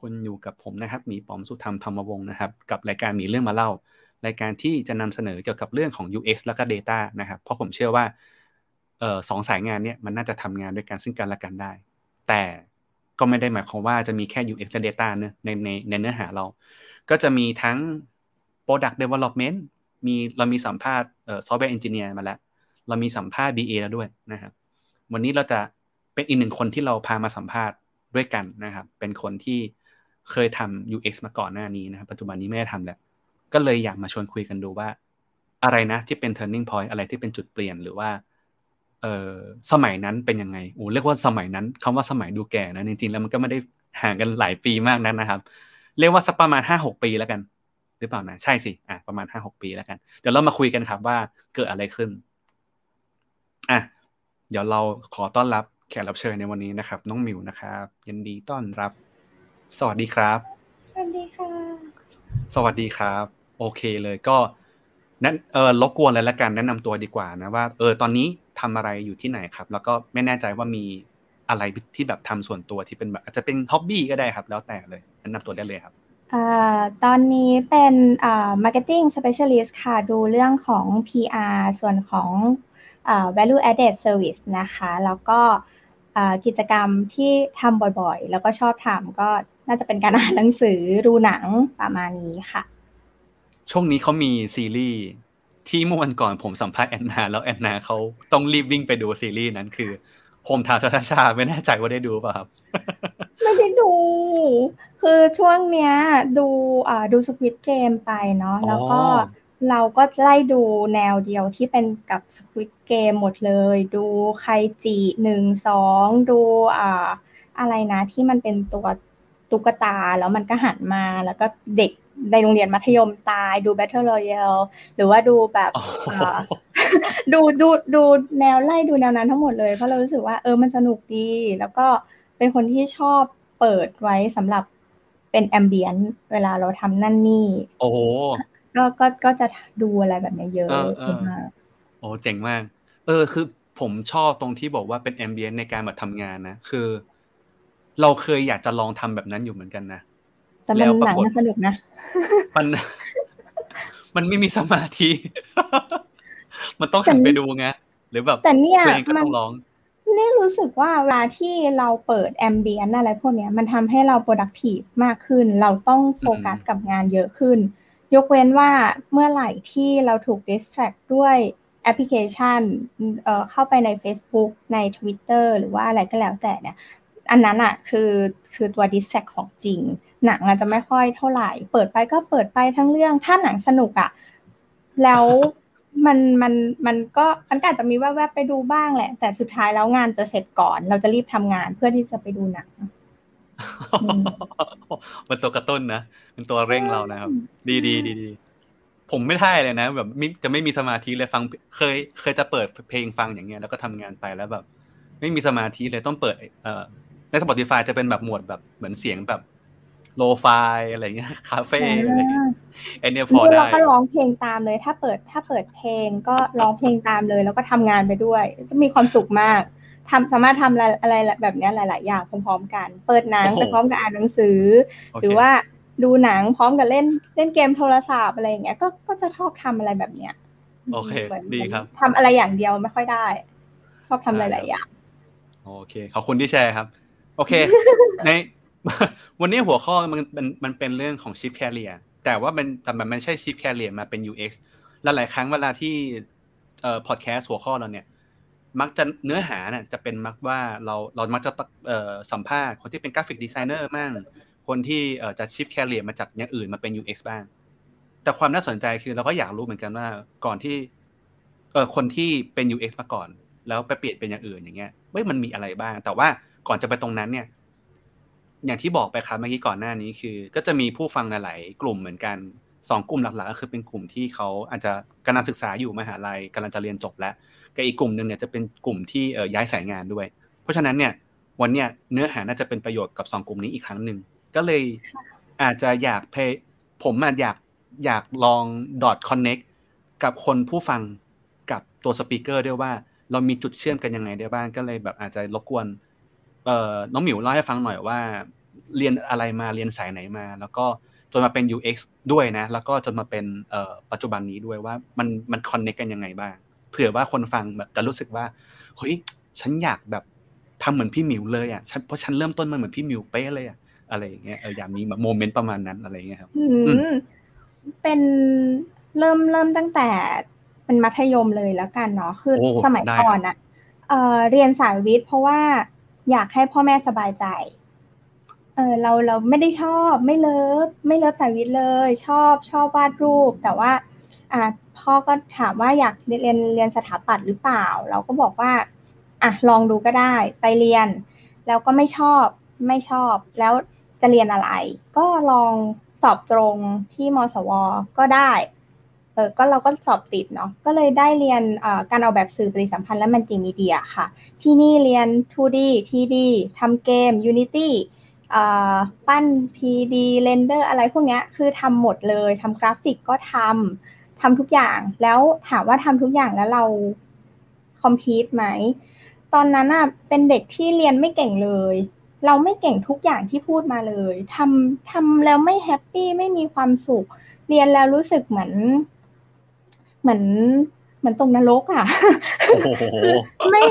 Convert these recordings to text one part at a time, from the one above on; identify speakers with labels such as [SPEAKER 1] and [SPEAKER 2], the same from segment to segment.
[SPEAKER 1] คุณอยู่กับผมนะครับหมีป๋อมสุธรรมธรรมวงศ์นะครับ กับรายการมีเรื่องมาเล่า รายการที่จะนำเสนอเกี่ยวกับเรื่องของ UX แล้วก็ Data นะครับ เพราะผมเชื่อว่าออสองสายงานเนี้ยมันน่าจะทำงานด้วยกันซึ่งกันและกันได้ แต่ก็ไม่ได้หมายความว่าจะมีแค่ UX และ Data เนะในในในเนื้อหาเรา ก็จะมีทั้ง Product Development มีเรามีสัมภาษณ์เอ่อ Software Engineer มาแล้ว เรามีสัมภาษณ์ BA แล้วด้วยนะครับวันนี้เราจะเป็นอีกหนึ่งคนที่เราพามาสัมภาษณ์ด้วยกันนะครับ เป็นคนที่ เคยทำ UX มาก่อนหน้านี้นะครับปัจจุบันนี้ไม่ได้ทำแล้ว ก็เลยอยากมาชวนคุยกันดูว่า อะไรนะที่เป็น turning point อะไรที่เป็นจุดเปลี่ยนหรือว่าเออสมัยนั้นเป็นยังไงโอ้เรียกว่าสมัยนั้นคำว่าสมัยดูแก่นะจริงๆแล้วมันก็ไม่ได้ห่างกันหลายปีมากนักนะครับ เรียกว่าสักประมาณห้าหกปีแล้วกัน หรือเปล่านะใช่สิอะประมาณห้าหกปีแล้วกัน เดี๋ยวเรามาคุยกันครับว่าเกิดอะไรขึ้นอะเดี๋ยวเราขอต้อนรับแขกรับเชิญในวันนี้นะครับ น้องมิวนะครับยินดีต้อนรับ สวัสดีครับ
[SPEAKER 2] สวัสดีค่ะ
[SPEAKER 1] สวัสดีครับ โอเคเลยก็นั้นเออรบกวนเลยละกันแนะนำตัวดีกว่านะว่าเออตอนนี้ทำอะไรอยู่ที่ไหนครับ แล้วก็ไม่แน่ใจว่ามีอะไรที่แบบทำส่วนตัวที่เป็นแบบอาจจะเป็นฮ็อบบี้ก็ได้ครับ แล้วแต่เลยแนะนำตัวได้เลยครับ
[SPEAKER 2] อ่าตอนนี้เป็นอ่า marketing specialist ค่ะ ดูเรื่องของ PR ส่วนของอ่า value added service นะคะ แล้วก็อ่ากิจกรรมที่ทำบ่อยๆ แล้วก็ชอบทำก็น่าจะเป็นการอ่านหนังสือดูหนังประมาณนี้ค่ะ
[SPEAKER 1] ช่วงนี้เขามีซีรีส์ที่เมื่อวันก่อนผมสัมภาษณ์แอนนา แล้วแอนนาเขาต้องรีบวิ่งไปดูซีรีส์นั้นคือโฮมทาวชาชาไม่แน่ใจว่าได้ดูป่ะครับ
[SPEAKER 2] ไม่ได้ดู คือช่วงเนี้ย ดูอ่าดูสควิตเกมไปเนาะ
[SPEAKER 1] อ๋อ
[SPEAKER 2] แล้วก็เราก็ไล่ดูแนวเดียวที่เป็นกับสควิตเกมหมดเลย ดูไคจิหนึ่งสองดูอ่าอะไรนะที่มันเป็นตัว ตุ๊กตา แล้วมันก็หันมาแล้วก็เด็กในโรงเรียนมัธยมตายดู Battle Royale หรือว่าดูแบบ
[SPEAKER 1] อ๋อ
[SPEAKER 2] อ่าดูดูดูแนวไล่ดูแนวนั้นทั้งหมดเลย เพราะเรารู้สึกว่าเออมันสนุกดี แล้วก็เป็นคนที่ชอบเปิดไว้สำหรับเป็นแอมเบียนเวลาเราทำนั่นนี่
[SPEAKER 1] โอ้โห
[SPEAKER 2] ก็ก็ก็จะดูอะไรแบบนี้เยอะ
[SPEAKER 1] เออเออ
[SPEAKER 2] มาก
[SPEAKER 1] โอ้เจ๋งมาก เออคือผมชอบตรงที่บอกว่าเป็นแอมเบียนในการมาทำงานนะ คือ เราเคยอยากจะลองทำแบบนั้นอยู่เหมือนกันนะ
[SPEAKER 2] แต่มัน
[SPEAKER 1] แล้วป
[SPEAKER 2] หนั
[SPEAKER 1] รางกฏ
[SPEAKER 2] มันสนุกนะ
[SPEAKER 1] มันมันไม่มีสมาธิ มันต้องหันไปดูไงหรือแบบ
[SPEAKER 2] แต่เนี่ย
[SPEAKER 1] เพลงก็
[SPEAKER 2] มัน
[SPEAKER 1] ต้องร้อง
[SPEAKER 2] เนี่ยรู้สึกว่าเวลาที่เราเปิด ambient อะไรพวกเนี้ยมันทำให้เรา productive มากขึ้น เราต้องโฟกัส
[SPEAKER 1] อืม
[SPEAKER 2] กับงานเยอะขึ้น ยกเว้นว่าเมื่อไหร่ที่เราถูก distract ด้วยแอปพลิเคชันเอ่อเข้าไปใน Facebook ใน Twitter หรือว่าอะไรก็แล้วแต่เนี่ย อันนั้นอะคือคือตัว distract ของจริง หนังอาจจะไม่ค่อยเท่าไหร่ เปิดไปก็เปิดไปทั้งเรื่อง ถ้าหนังสนุกอะแล้วมันมันมันก็มันก็อาจจะมีแวบๆไปดูบ้างแหละ แต่สุดท้ายแล้วงานจะเสร็จก่อน เราจะรีบทำงานเพื่อที่จะไปดูหนังอืม
[SPEAKER 1] มันตัวกระตุ้นนะเป็นตัวเร่งเรานะครับ ดีดีดีดีผมไม่ได้เลยนะ แบบมิจะไม่มีสมาธิเลยฟังเคย เคยจะเปิดเพลงฟังอย่างเงี้ยแล้วก็ทำงานไปแล้วแบบ ไม่มีสมาธิเลยต้องเปิด เอ่อ ใน Spotify จะเป็นแบบหมวดแบบเหมือนเสียงแบบโลฟายอะไรเงี้ยคาเฟ่อะไรเงี้ยไอเนี้ยพอ
[SPEAKER 2] นี่
[SPEAKER 1] ได้
[SPEAKER 2] เราก็ร้องเพลงตามเลย ถ้าเปิดถ้าเปิดเพลงก็ร้องเพลงตามเลย แล้วก็ทำงานไปด้วย จะมีความสุขมากทำสามารถทำอะไรอะไรแบบเนี้ยหลาย ๆ อย่างพร้อม ๆ กัน เปิดหนัง
[SPEAKER 1] โอ้โห
[SPEAKER 2] ไปพร้อมกับอ่านหนังสือ
[SPEAKER 1] โอเค
[SPEAKER 2] หรือว่าดูหนังพร้อมกับเล่นเล่นเกมโทรศัพท์อะไรอย่างเงี้ยก็ก็จะชอบทำอะไรแบบเนี้ย
[SPEAKER 1] โอเค
[SPEAKER 2] หมืน
[SPEAKER 1] ดีครับ
[SPEAKER 2] ทำอะไรอย่างเดียวไม่ค่อยได้ ชอบทำหลาย ๆ อย่าง
[SPEAKER 1] โอเคขอบคุณที่แชร์ครับ โอเค ในวันนี้หัวข้อมันมันมันเป็นเรื่องของชิปแคเ e ียแต่ว่ามันแต่มันไม่ใช่ชิปแคเ e ียมาเป็น UX และหลายครั้งเวลาที่เอ่อพอดแคสต์หัวข้อเราเนี่ย มักจะเนื้อหาเนี่ยจะเป็นมักว่าเราเรามักจะเอ่อสัมภาษณ์คนที่เป็น graphic designer บ้างคนที่เอ่อจะชิปแคเ e ียมาจากอย่างอื่นมาเป็น UX บ้าง แต่ความน่าสนใจคือเราก็อยากรู้เหมือนกันว่าก่อนที่เออคนที่เป็น UX มาก่อน แล้วไปเปลี่ยนเป็นอย่างอื่นอย่างเงี้ยเฮ้ยมันมีอะไรบ้าง แต่ว่า ก่อนจะไปตรงนั้นเนี่ย อย่างที่บอกไปครับเมื่อกี้ก่อนหน้านี้คือ ก็จะมีผู้ฟังหลายกลุ่มเหมือนกันสองกลุ่มหลักๆก็คือเป็นกลุ่มที่เขาอาจจะกำลังศึกษาอยู่มหาลัยกำลังจะเรียนจบแล้วกับอีกกลุ่มหนึ่งเนี่ยจะเป็นกลุ่มที่ย้ายสายงานด้วย เพราะฉะนั้นเนี่ยวันเนี้ยเนื้อหาน่าจะเป็นประโยชน์กับสองกลุ่มนี้อีกครั้งหนึ่งก็เลยอาจจะอยากเพผมอาจอยากอยากลอง dot connect กับคนผู้ฟังกับตัว speaker ด้วยว่า เรามีจุดเชื่อมกันยังไงได้บ้างก็เลยแบบอาจจะรบกวน เอ่อน้องหมิวเล่าให้ฟังหน่อยว่า เรียนอะไรมาเรียนสายไหนมา แล้วก็จนมาเป็น UX ด้วยนะ แล้วก็จนมาเป็นเอ่อปัจจุบันนี้ด้วยว่ามันมัน connect กันยังไงบ้างเผื่อว่าคนฟังแบบจะรู้สึกว่าเฮ้ยฉันอยากแบบทำเหมือนพี่หมิวเลยอะฉันเพราะฉันเริ่มต้นมาเหมือนพี่หมิวเป๊ะเลยอะอะไรอย่างเงี้ยเอออยากมีแบบโมเมนต์ประมาณนั้นอะไรเงี้ยครับ
[SPEAKER 2] อืมเป็นเริ่มเริ่มตั้งแต่เป็นมัธยมเลยแล้วกันเนาะคือสมัยก่อนอะเออเรียนสายวิทย์เพราะว่า อยากให้พ่อแม่สบายใจ เออเราเราไม่ได้ชอบไม่เลิฟไม่เลิฟสายวิทย์เลย ชอบชอบวาดรูป แต่ว่าอ่าพ่อก็ถามว่าอยากเรียนเรียนสถาปัตย์หรือเปล่า เราก็บอกว่าอะลองดูก็ได้ไปเรียน แล้วก็ไม่ชอบไม่ชอบ แล้วจะเรียนอะไร ก็ลองสอบตรงที่มสวก็ได้ ออก็เราก็สอบติดเนาะก็เลยได้เรียนการออกแบบสื่อปฏิสัมพันธ์และมัลติมีเดียค่ะ ที่นี่เรียน 2D 3D ทำเกม Unity ปั้น 3D render อะไรพวกนี้คือทำหมดเลยทำกราฟิกก็ทำทำทุกอย่าง แล้วถามว่าทำทุกอย่างแล้วเรา complete ไหม ตอนนั้นอะเป็นเด็กที่เรียนไม่เก่งเลย เราไม่เก่งทุกอย่างที่พูดมาเลยทำทำแล้วไม่ happy ไม่มีความสุข เรียนแล้วรู้สึกเหมือน เหมือนเหมือนตกนรกอะคือไม่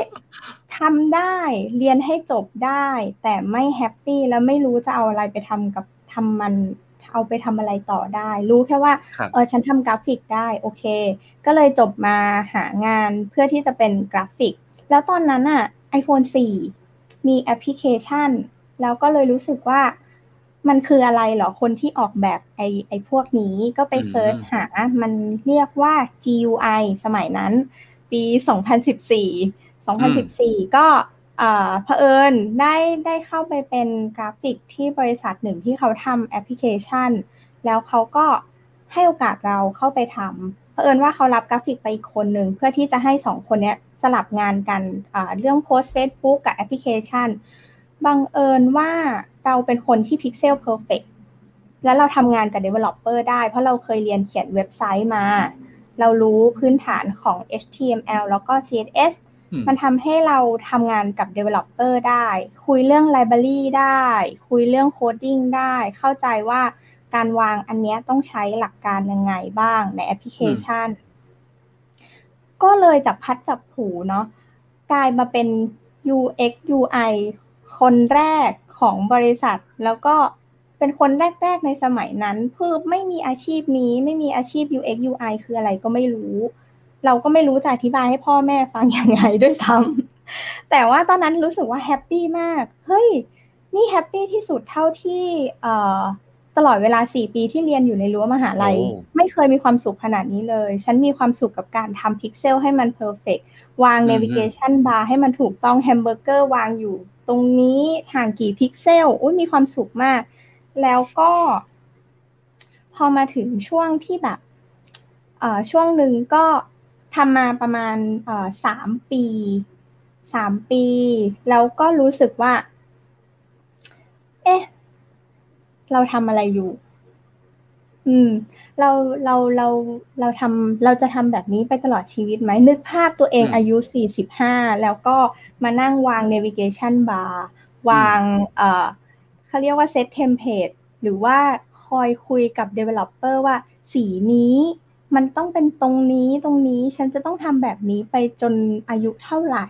[SPEAKER 2] ทำได้เรียนให้จบได้ แต่ไม่ happy แล้วไม่รู้จะเอาอะไรไปทำกับทำมันเอาไปทำอะไรต่อได้ รู้แค่ว่าเออฉันทำกราฟิกได้โอเค ก็เลยจบมาหางานเพื่อที่จะเป็นกราฟิก แล้วตอนนั้นอะ iPhone 4 มีแอปพลิเคชัน แล้วก็เลยรู้สึกว่า มันคืออะไรเหรอคนที่ออกแบบไอไอพวกนี้ก็ไป search หา มันเรียกว่า GUI สมัยนั้น ปี 2014 2014 ก็เผอิญได้ได้เข้าไปเป็นกราฟิกที่บริษัทหนึ่งที่เขาทำแอปพลิเคชัน แล้วเขาก็ให้โอกาสเราเข้าไปทำเผอิญว่าเขารับกราฟิกไปอีกคนหนึ่งเพื่อที่จะให้สองคนนี้สลับงานกันเรื่องโพสต์เฟซบุ๊กกับแอปพลิเคชัน บังเอิญว่าเราเป็นคนที่ Pixel Perfect แล้วเราทำงานกับ Developer ได้เพราะเราเคยเรียนเขียนเว็บไซต์มา เรารู้พื้นฐานของ HTML แล้วก็ CSS มันทำให้เราทำงานกับ Developer ได้ คุยเรื่อง Library ได้ คุยเรื่อง Coding ได้ เข้าใจว่าการวางอันนี้ต้องใช้หลักการยังไงบ้างในแอปพลิเคชัน ก็เลยจับพัดจับผูเนาะกลายมาเป็น UX UI คนแรกของบริษัท แล้วก็เป็นคนแรก ๆ ในสมัยนั้นเพื่อไม่มีอาชีพนี้ไม่มีอาชีพ UX UI คืออะไรก็ไม่รู้ เราก็ไม่รู้จะอธิบายให้พ่อแม่ฟังยังไงด้วยซ้ำแต่ว่าตอนนั้นรู้สึกว่า happy มาก เฮ้ย นี่ happy ที่สุดเท่าที่ ตลอดเวลาสี่ปีที่เรียนอยู่ในรั้วมหาลัย ไม่เคยมีความสุขขนาดนี้เลย ฉันมีความสุขกับการทำพิกเซลให้มัน perfect วาง navigation bar ให้มันถูกต้องแฮมเบอร์เกอร์วางอยู่ ตรงนี้ห่างกี่พิกเซลอุ้ยมีความสุขมาก แล้วก็ พอมาถึงช่วงที่แบบช่วงหนึ่งก็ทำมาประมาณสามปีสามปี แล้วก็รู้สึกว่า เอ๊ะ เราทำอะไรอยู่ อืม เราเราเราเราทำเราจะทำแบบนี้ไปตลอดชีวิตไหมนึกภาพตัวเองอายุสี่สิบห้าแล้วก็มานั่งวาง navigation bar วางเอ่อเขาเรียกว่า set template หรือว่าคอยคุยกับ developer ว่าสีนี้มันต้องเป็นตรงนี้ตรงนี้ฉันจะต้องทำแบบนี้ไปจนอายุเท่าไหร่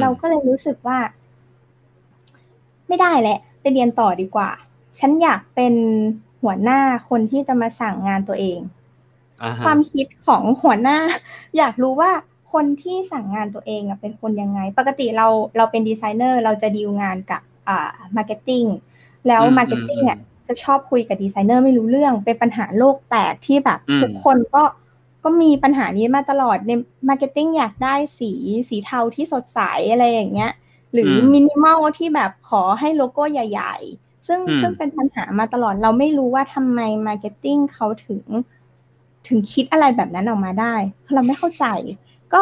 [SPEAKER 2] เราก็เลยรู้สึกว่า ไม่ได้แหละ ไปเรียนต่อดีกว่า ฉันอยากเป็นหัวหน้าคนที่จะมาสั่งงานตัวเองความคิดของหัวหน้า อยากรู้ว่าคนที่สั่งงานตัวเองอะเป็นคนยังไง ปกติเราเราเป็นดีไซเนอร์เราจะดีลงานกับอ่า marketing แล้ว marketing อะจะชอบคุยกับดีไซเนอร์ไม่รู้เรื่อง เป็นปัญหาโลกแตกที่แบบ ทุกคนก็ก็มีปัญหานี้มาตลอดใน marketing อยากได้สีสีเทาที่สดใสอะไรอย่างเงี้ย หรือมินิมอลที่แบบขอให้โลโก้ใหญ่ ๆ ซึ่งซึ่งเป็นปัญหามาตลอดเราไม่รู้ว่าทำไม marketing เขาถึง ถึงคิดอะไรแบบนั้นออกมาได้ เราไม่เข้าใจ ก็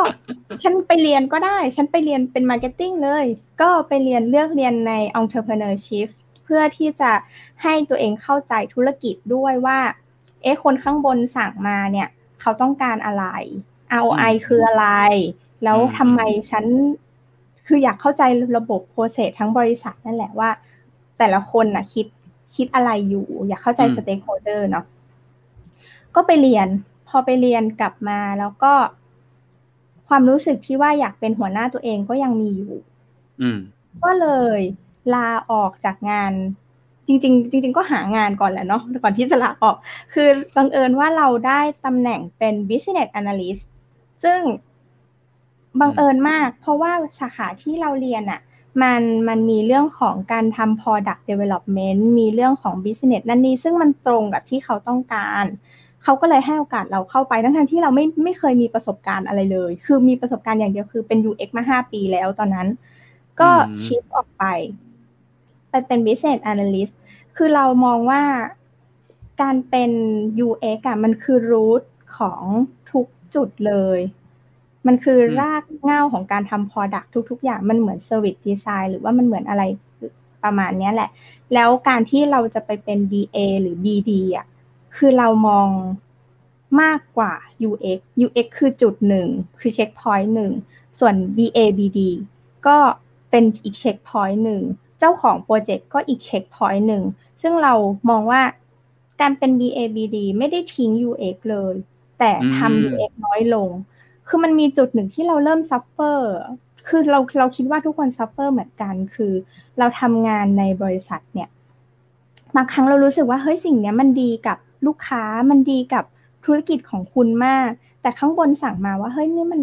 [SPEAKER 2] ฉันไปเรียนก็ได้ ฉันไปเรียนเป็น marketing เลย ก็ไปเรียนเลือกเรียนใน entrepreneurship เพื่อที่จะให้ตัวเองเข้าใจธุรกิจด้วยว่า เอ๊ะคนข้างบนสั่งมาเนี่ย เขาต้องการอะไร ROI คืออะไร แล้วทำไมฉันคืออยากเข้าใจระบบ process ทั้งบริษัทนั่นแหละว่า แต่ละคนน่ะคิดคิดอะไรอยู่ อยากเข้าใจ stakeholder เนาะก็ไปเรียน พอไปเรียนกลับมาแล้วก็ ความรู้สึกที่ว่าอยากเป็นหัวหน้าตัวเองก็ยังมีอยู่
[SPEAKER 1] อืม
[SPEAKER 2] ก็เลยลาออกจากงาน จริง ๆ จริง ๆ ก็หางานก่อนแหละเนาะก่อนที่จะลาออก คือบังเอิญว่าเราได้ตำแหน่งเป็น business analyst ซึ่งบังเอิญมาก เพราะว่าสาขาที่เราเรียนอะ่ะ มันมันมีเรื่องของการทำ product development มีเรื่องของ business นั่นนี่ซึ่งมันตรงกับที่เขาต้องการเขาก็เลยให้โอกาสเราเข้าไปทั้งทที่เราไม่ไม่เคยมีประสบการณ์อะไรเลย คือมีประสบการณ์อย่างเดียวคือเป็น UX มาห้าปีแล้วตอนนั้น ก็ชิปออกไป ไปเป็น business analyst คือเรามองว่าการเป็น UX อะมันคือ root ของทุกจุดเลย มันคือรากเหง้าของการทำ product ทุก ๆ อย่างมันเหมือน service design หรือว่ามันเหมือนอะไรประมาณนี้แหละ แล้วการที่เราจะไปเป็น BA หรือ BD อะคือเรามองมากกว่า UX UX คือจุดหนึ่งคือ checkpoint หนึ่งส่วน BA BD ก็เป็นอีก checkpoint หนึ่งเจ้าของ project ก็อีก checkpoint หนึ่งซึ่งเรามองว่าการเป็น BA BD ไม่ได้ทิ้ง UX เลย แต่ทำ UX น้อยลง คือมันมีจุดหนึ่งที่เราเริ่ม sufferคือเราเราคิดว่าทุกคน suffer เหมือนกันคือ เราทำงานในบริษัทเนี่ยบางครั้งเรารู้สึกว่าเฮ้ยสิ่งนี้มันดีกับลูกค้ามันดีกับธุรกิจของคุณมาก แต่ข้างบนสั่งมาว่าเฮ้ยนี่มัน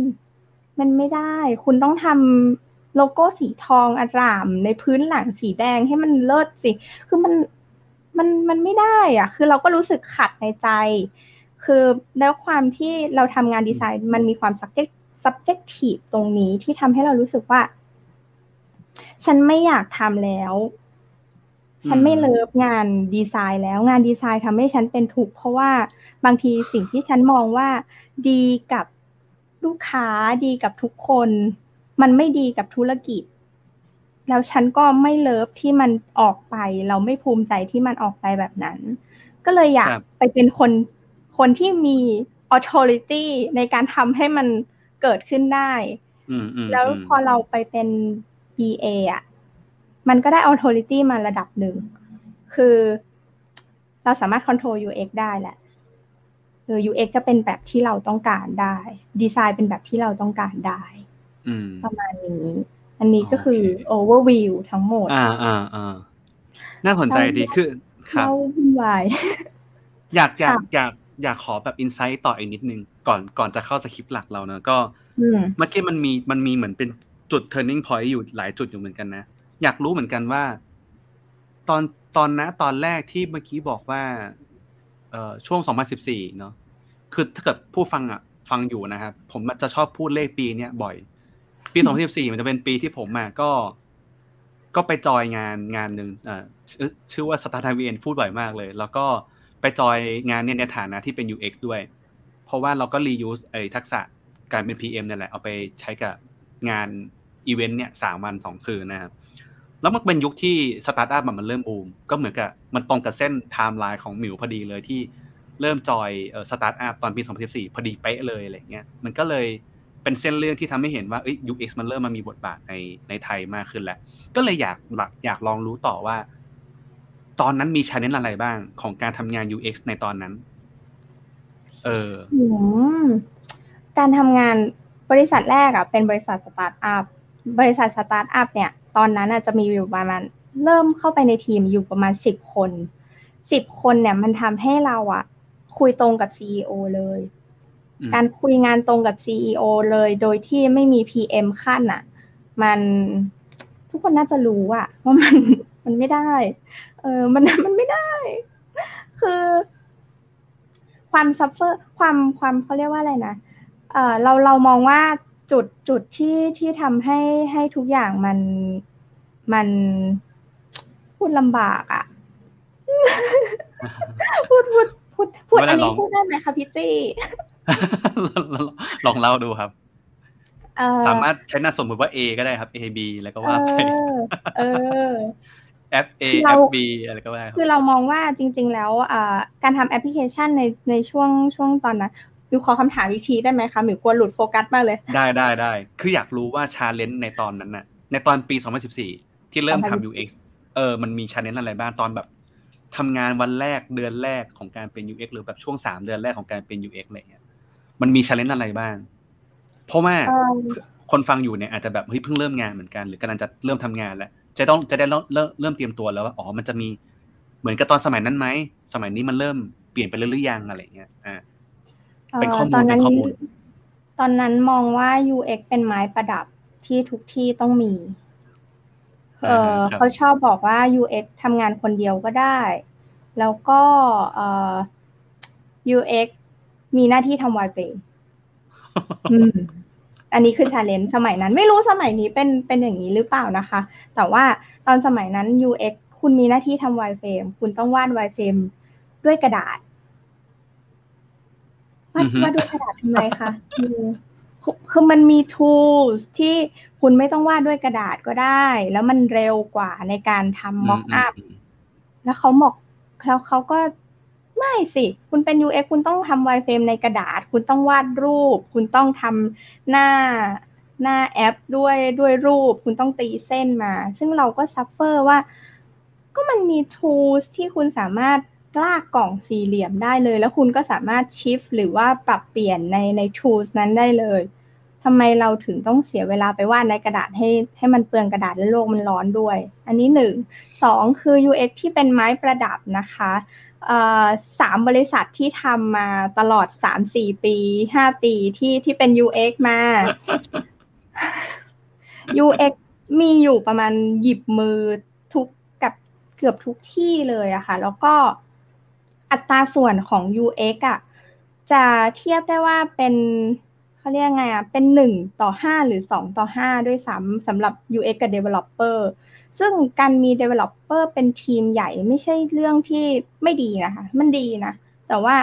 [SPEAKER 2] มันไม่ได้ คุณต้องทำโลโก้สีทองอร่าม ในพื้นหลังสีแดงให้มันเลิศสิ คือมันมันมันไม่ได้อะคือเราก็รู้สึกขัดในใจ คือแล้วความที่เราทำงานดีไซน์ มันมีความ subject subjective ตรงนี้ที่ทำให้เรารู้สึกว่า ฉันไม่อยากทำแล้ว ฉันไม่เลิฟงานดีไซน์แล้วงานดีไซน์ทำให้ฉันเป็นทุกข์เพราะว่าบางทีสิ่งที่ฉันมองว่าดีกับลูกค้าดีกับทุกคน มันไม่ดีกับธุรกิจ แล้วฉันก็ไม่เลิฟที่มันออกไป เราไม่ภูมิใจที่มันออกไปแบบนั้น ก็เลยอยากไปเป็นคน คนที่มี authority ในการทำให้มันเกิดขึ้นได้แล้วพอเราไปเป็น BA อะ มันก็ได้ authority มาระดับหนึ่ง คือเราสามารถ control UX ได้แหละเออ UX จะเป็นแบบที่เราต้องการได้ ดีไซน์เป็นแบบที่เราต้องการได้ประมาณนี้ อันนี้ก็คือ overview ทั้งหมด
[SPEAKER 1] อ่าอ่าอ่าน่าสนใจดีคือครับ
[SPEAKER 2] วุ่นวาย
[SPEAKER 1] อยากอยากอยาก อยากขอแบบอินไซต์ต่ออีกนิดนึงก่อนก่อนจะเข้าสคริปต์หลักเราเนอะก็เมื่อกี้มันมีมันมีเหมือนเป็นจุด turning point อยู่หลายจุดอยู่เหมือนกันนะ อยากรู้เหมือนกันว่า ตอนตอนนะตอนแรกที่เมื่อกี้บอกว่า เอ่อช่วง 2014 เนาะคือถ้าเกิดผู้ฟังอะ ฟังอยู่นะครับ ผมจะชอบพูดเลขปีเนี้ยบ่อย ปี 2014 มันจะเป็นปีที่ผมอะก็ ก็ไปจอยงานงานหนึ่งอ่าชื่อว่า Startup Weekend พูดบ่อยมากเลย แล้วก็ ไปจอยงานเนี่ยในฐานะที่เป็น UX ด้วย เพราะว่าเราก็ reuse ไอ้ทักษะการเป็น PM นั่นแหละเอาไปใช้กับงานอีเวนต์เนี่ยสามวันสองคืนนะครับ แล้วมันเป็นยุคที่สตาร์ทอัพมันเริ่มบูม ก็เหมือนกับมันตรงกับเส้นไทม์ไลน์ของหมิวพอดีเลยที่เริ่มจอยสตาร์ทอัพตอนปี 2014 พอดีเป๊ะเลยอะไรเงี้ย มันก็เลยเป็นเส้นเรื่องที่ทำให้เห็นว่าเอ้ย UX มันเริ่มมามีบทบาทในในไทยมากขึ้นแล้ว ก็เลยอยากอยากลองรู้ต่อว่า ตอนนั้นมี challenge อะไรบ้างของการทำงาน UX ในตอนนั้น เออ
[SPEAKER 2] การทำงานบริษัทแรกอะเป็นบริษัทสตาร์ทอัพ บริษัทสตาร์ทอัพเนี่ย ตอนนั้นอาจจะมีอยู่ประมาณเริ่มเข้าไปในทีมอยู่ประมาณสิบคนสิบคนเนี่ยมันทำให้เราอะคุยตรงกับ CEO เลย การคุยงานตรงกับ CEO เลยโดยที่ไม่มี PM คั่นอะมันทุกคนน่าจะรู้อะว่ามัน มันไม่ได้ เออมันมันไม่ได้ คือความ suffer ความความเขาเรียกว่าอะไรนะเออเราเรามองว่าจุดจุดที่ที่ทำให้ให้ทุกอย่างมันมันพูดลำบากอะ พูดพูดพูดพูดอันนี้พูดได้ไหมคะพี่จี้
[SPEAKER 1] ลองเล่าดูครับสามารถใช้หน้าสมมติว่า A ก็ได้ครับ A B แล้วก็ว่าไป
[SPEAKER 2] เออ
[SPEAKER 1] F A F B อะไรก็ได้
[SPEAKER 2] คือเรามองว่าจริง ๆ แล้วการทำแอปพลิเคชันในในช่วงช่วงตอนนั้นมิวขอคำถามอีกทีได้ไหมคะมิวกลัวหลุดโฟกัสมากเลย
[SPEAKER 1] ได้ได้ได้ คืออยากรู้ว่า challenge ในตอนนั้นน่ะ ในตอนปี 2014 ที่เริ่มทำ UX เออ มันมี challenge อะไรบ้างตอนแบบทำงานวันแรกเดือนแรกของการเป็น UX หรือแบบช่วงสามเดือนแรกของการเป็น UX อะไรเงี้ย มันมี challenge อะไรบ้าง เพราะว่าคนฟังอยู่เนี่ยอาจจะแบบเฮ้ยเพิ่งเริ่มงานเหมือนกัน หรือกำลังจะเริ่มทำงานแล้ว จะต้องจะได้เริ่มเริ่มเตรียมตัวแล้วว่าอ๋อมันจะมีเหมือนกับตอนสมัยนั้นไหมสมัยนี้มันเริ่มเปลี่ยนไปเรื่อยๆยังอะไรเงี้ยอ่าเป็นข้อมูลเป็นข้อมูล
[SPEAKER 2] ตอนนั้นมองว่า UX เป็นไม้ประดับที่ทุกที่ต้องมี เออเขาชอบบอกว่า UX ทำงานคนเดียวก็ได้ แล้วก็เอ่อ UX มีหน้าที่ทำ wireframe อันนี้คือ challenge สมัยนั้น ไม่รู้สมัยนี้เป็นเป็นอย่างนี้หรือเปล่านะคะ แต่ว่าตอนสมัยนั้น UX คุณมีหน้าที่ทำ wireframe คุณต้องวาด wireframeด้วยกระดาษวาดวาดด้วยกระดาษทำไมคะคือมันมี tools ที่คุณไม่ต้องวาดด้วยกระดาษก็ได้ แล้วมันเร็วกว่าในการทำ mock up แล้วเขาบอกแล้วเขาก็ ไม่สิ คุณเป็น UX คุณต้องทำ wireframe ในกระดาษ คุณต้องวาดรูป คุณต้องทำหน้าหน้าแอปด้วยด้วยรูป คุณต้องตีเส้นมา ซึ่งเราก็ suffer ว่า ก็มันมี tools ที่คุณสามารถลากกล่องสี่เหลี่ยมได้เลย แล้วคุณก็สามารถชิฟหรือว่าปรับเปลี่ยนในใน tools นั้นได้เลยทำไมเราถึงต้องเสียเวลาไปวาดในกระดาษให้ให้มันเปลืองกระดาษและโลกมันร้อนด้วย อันนี้หนึ่งสองคือ UX ที่เป็นไม้ประดับนะคะ สามบริษัทที่ทำมาตลอดสามสี่ปีห้าปีที่ที่เป็น UX มา UX มีอยู่ประมาณหยิบมือทุกกับเกือบทุกที่เลยอะค่ะ แล้วก็อัตราส่วนของ UX อะจะเทียบได้ว่าเป็นเขาเรียกไงอะเป็นหนึ่งต่อห้าหรือสองต่อห้าด้วยซ้ำสำหรับ UX กับ Developer ซึ่งการมี developer เป็นทีมใหญ่ไม่ใช่เรื่องที่ไม่ดีนะคะ มันดีนะ แต่ว่า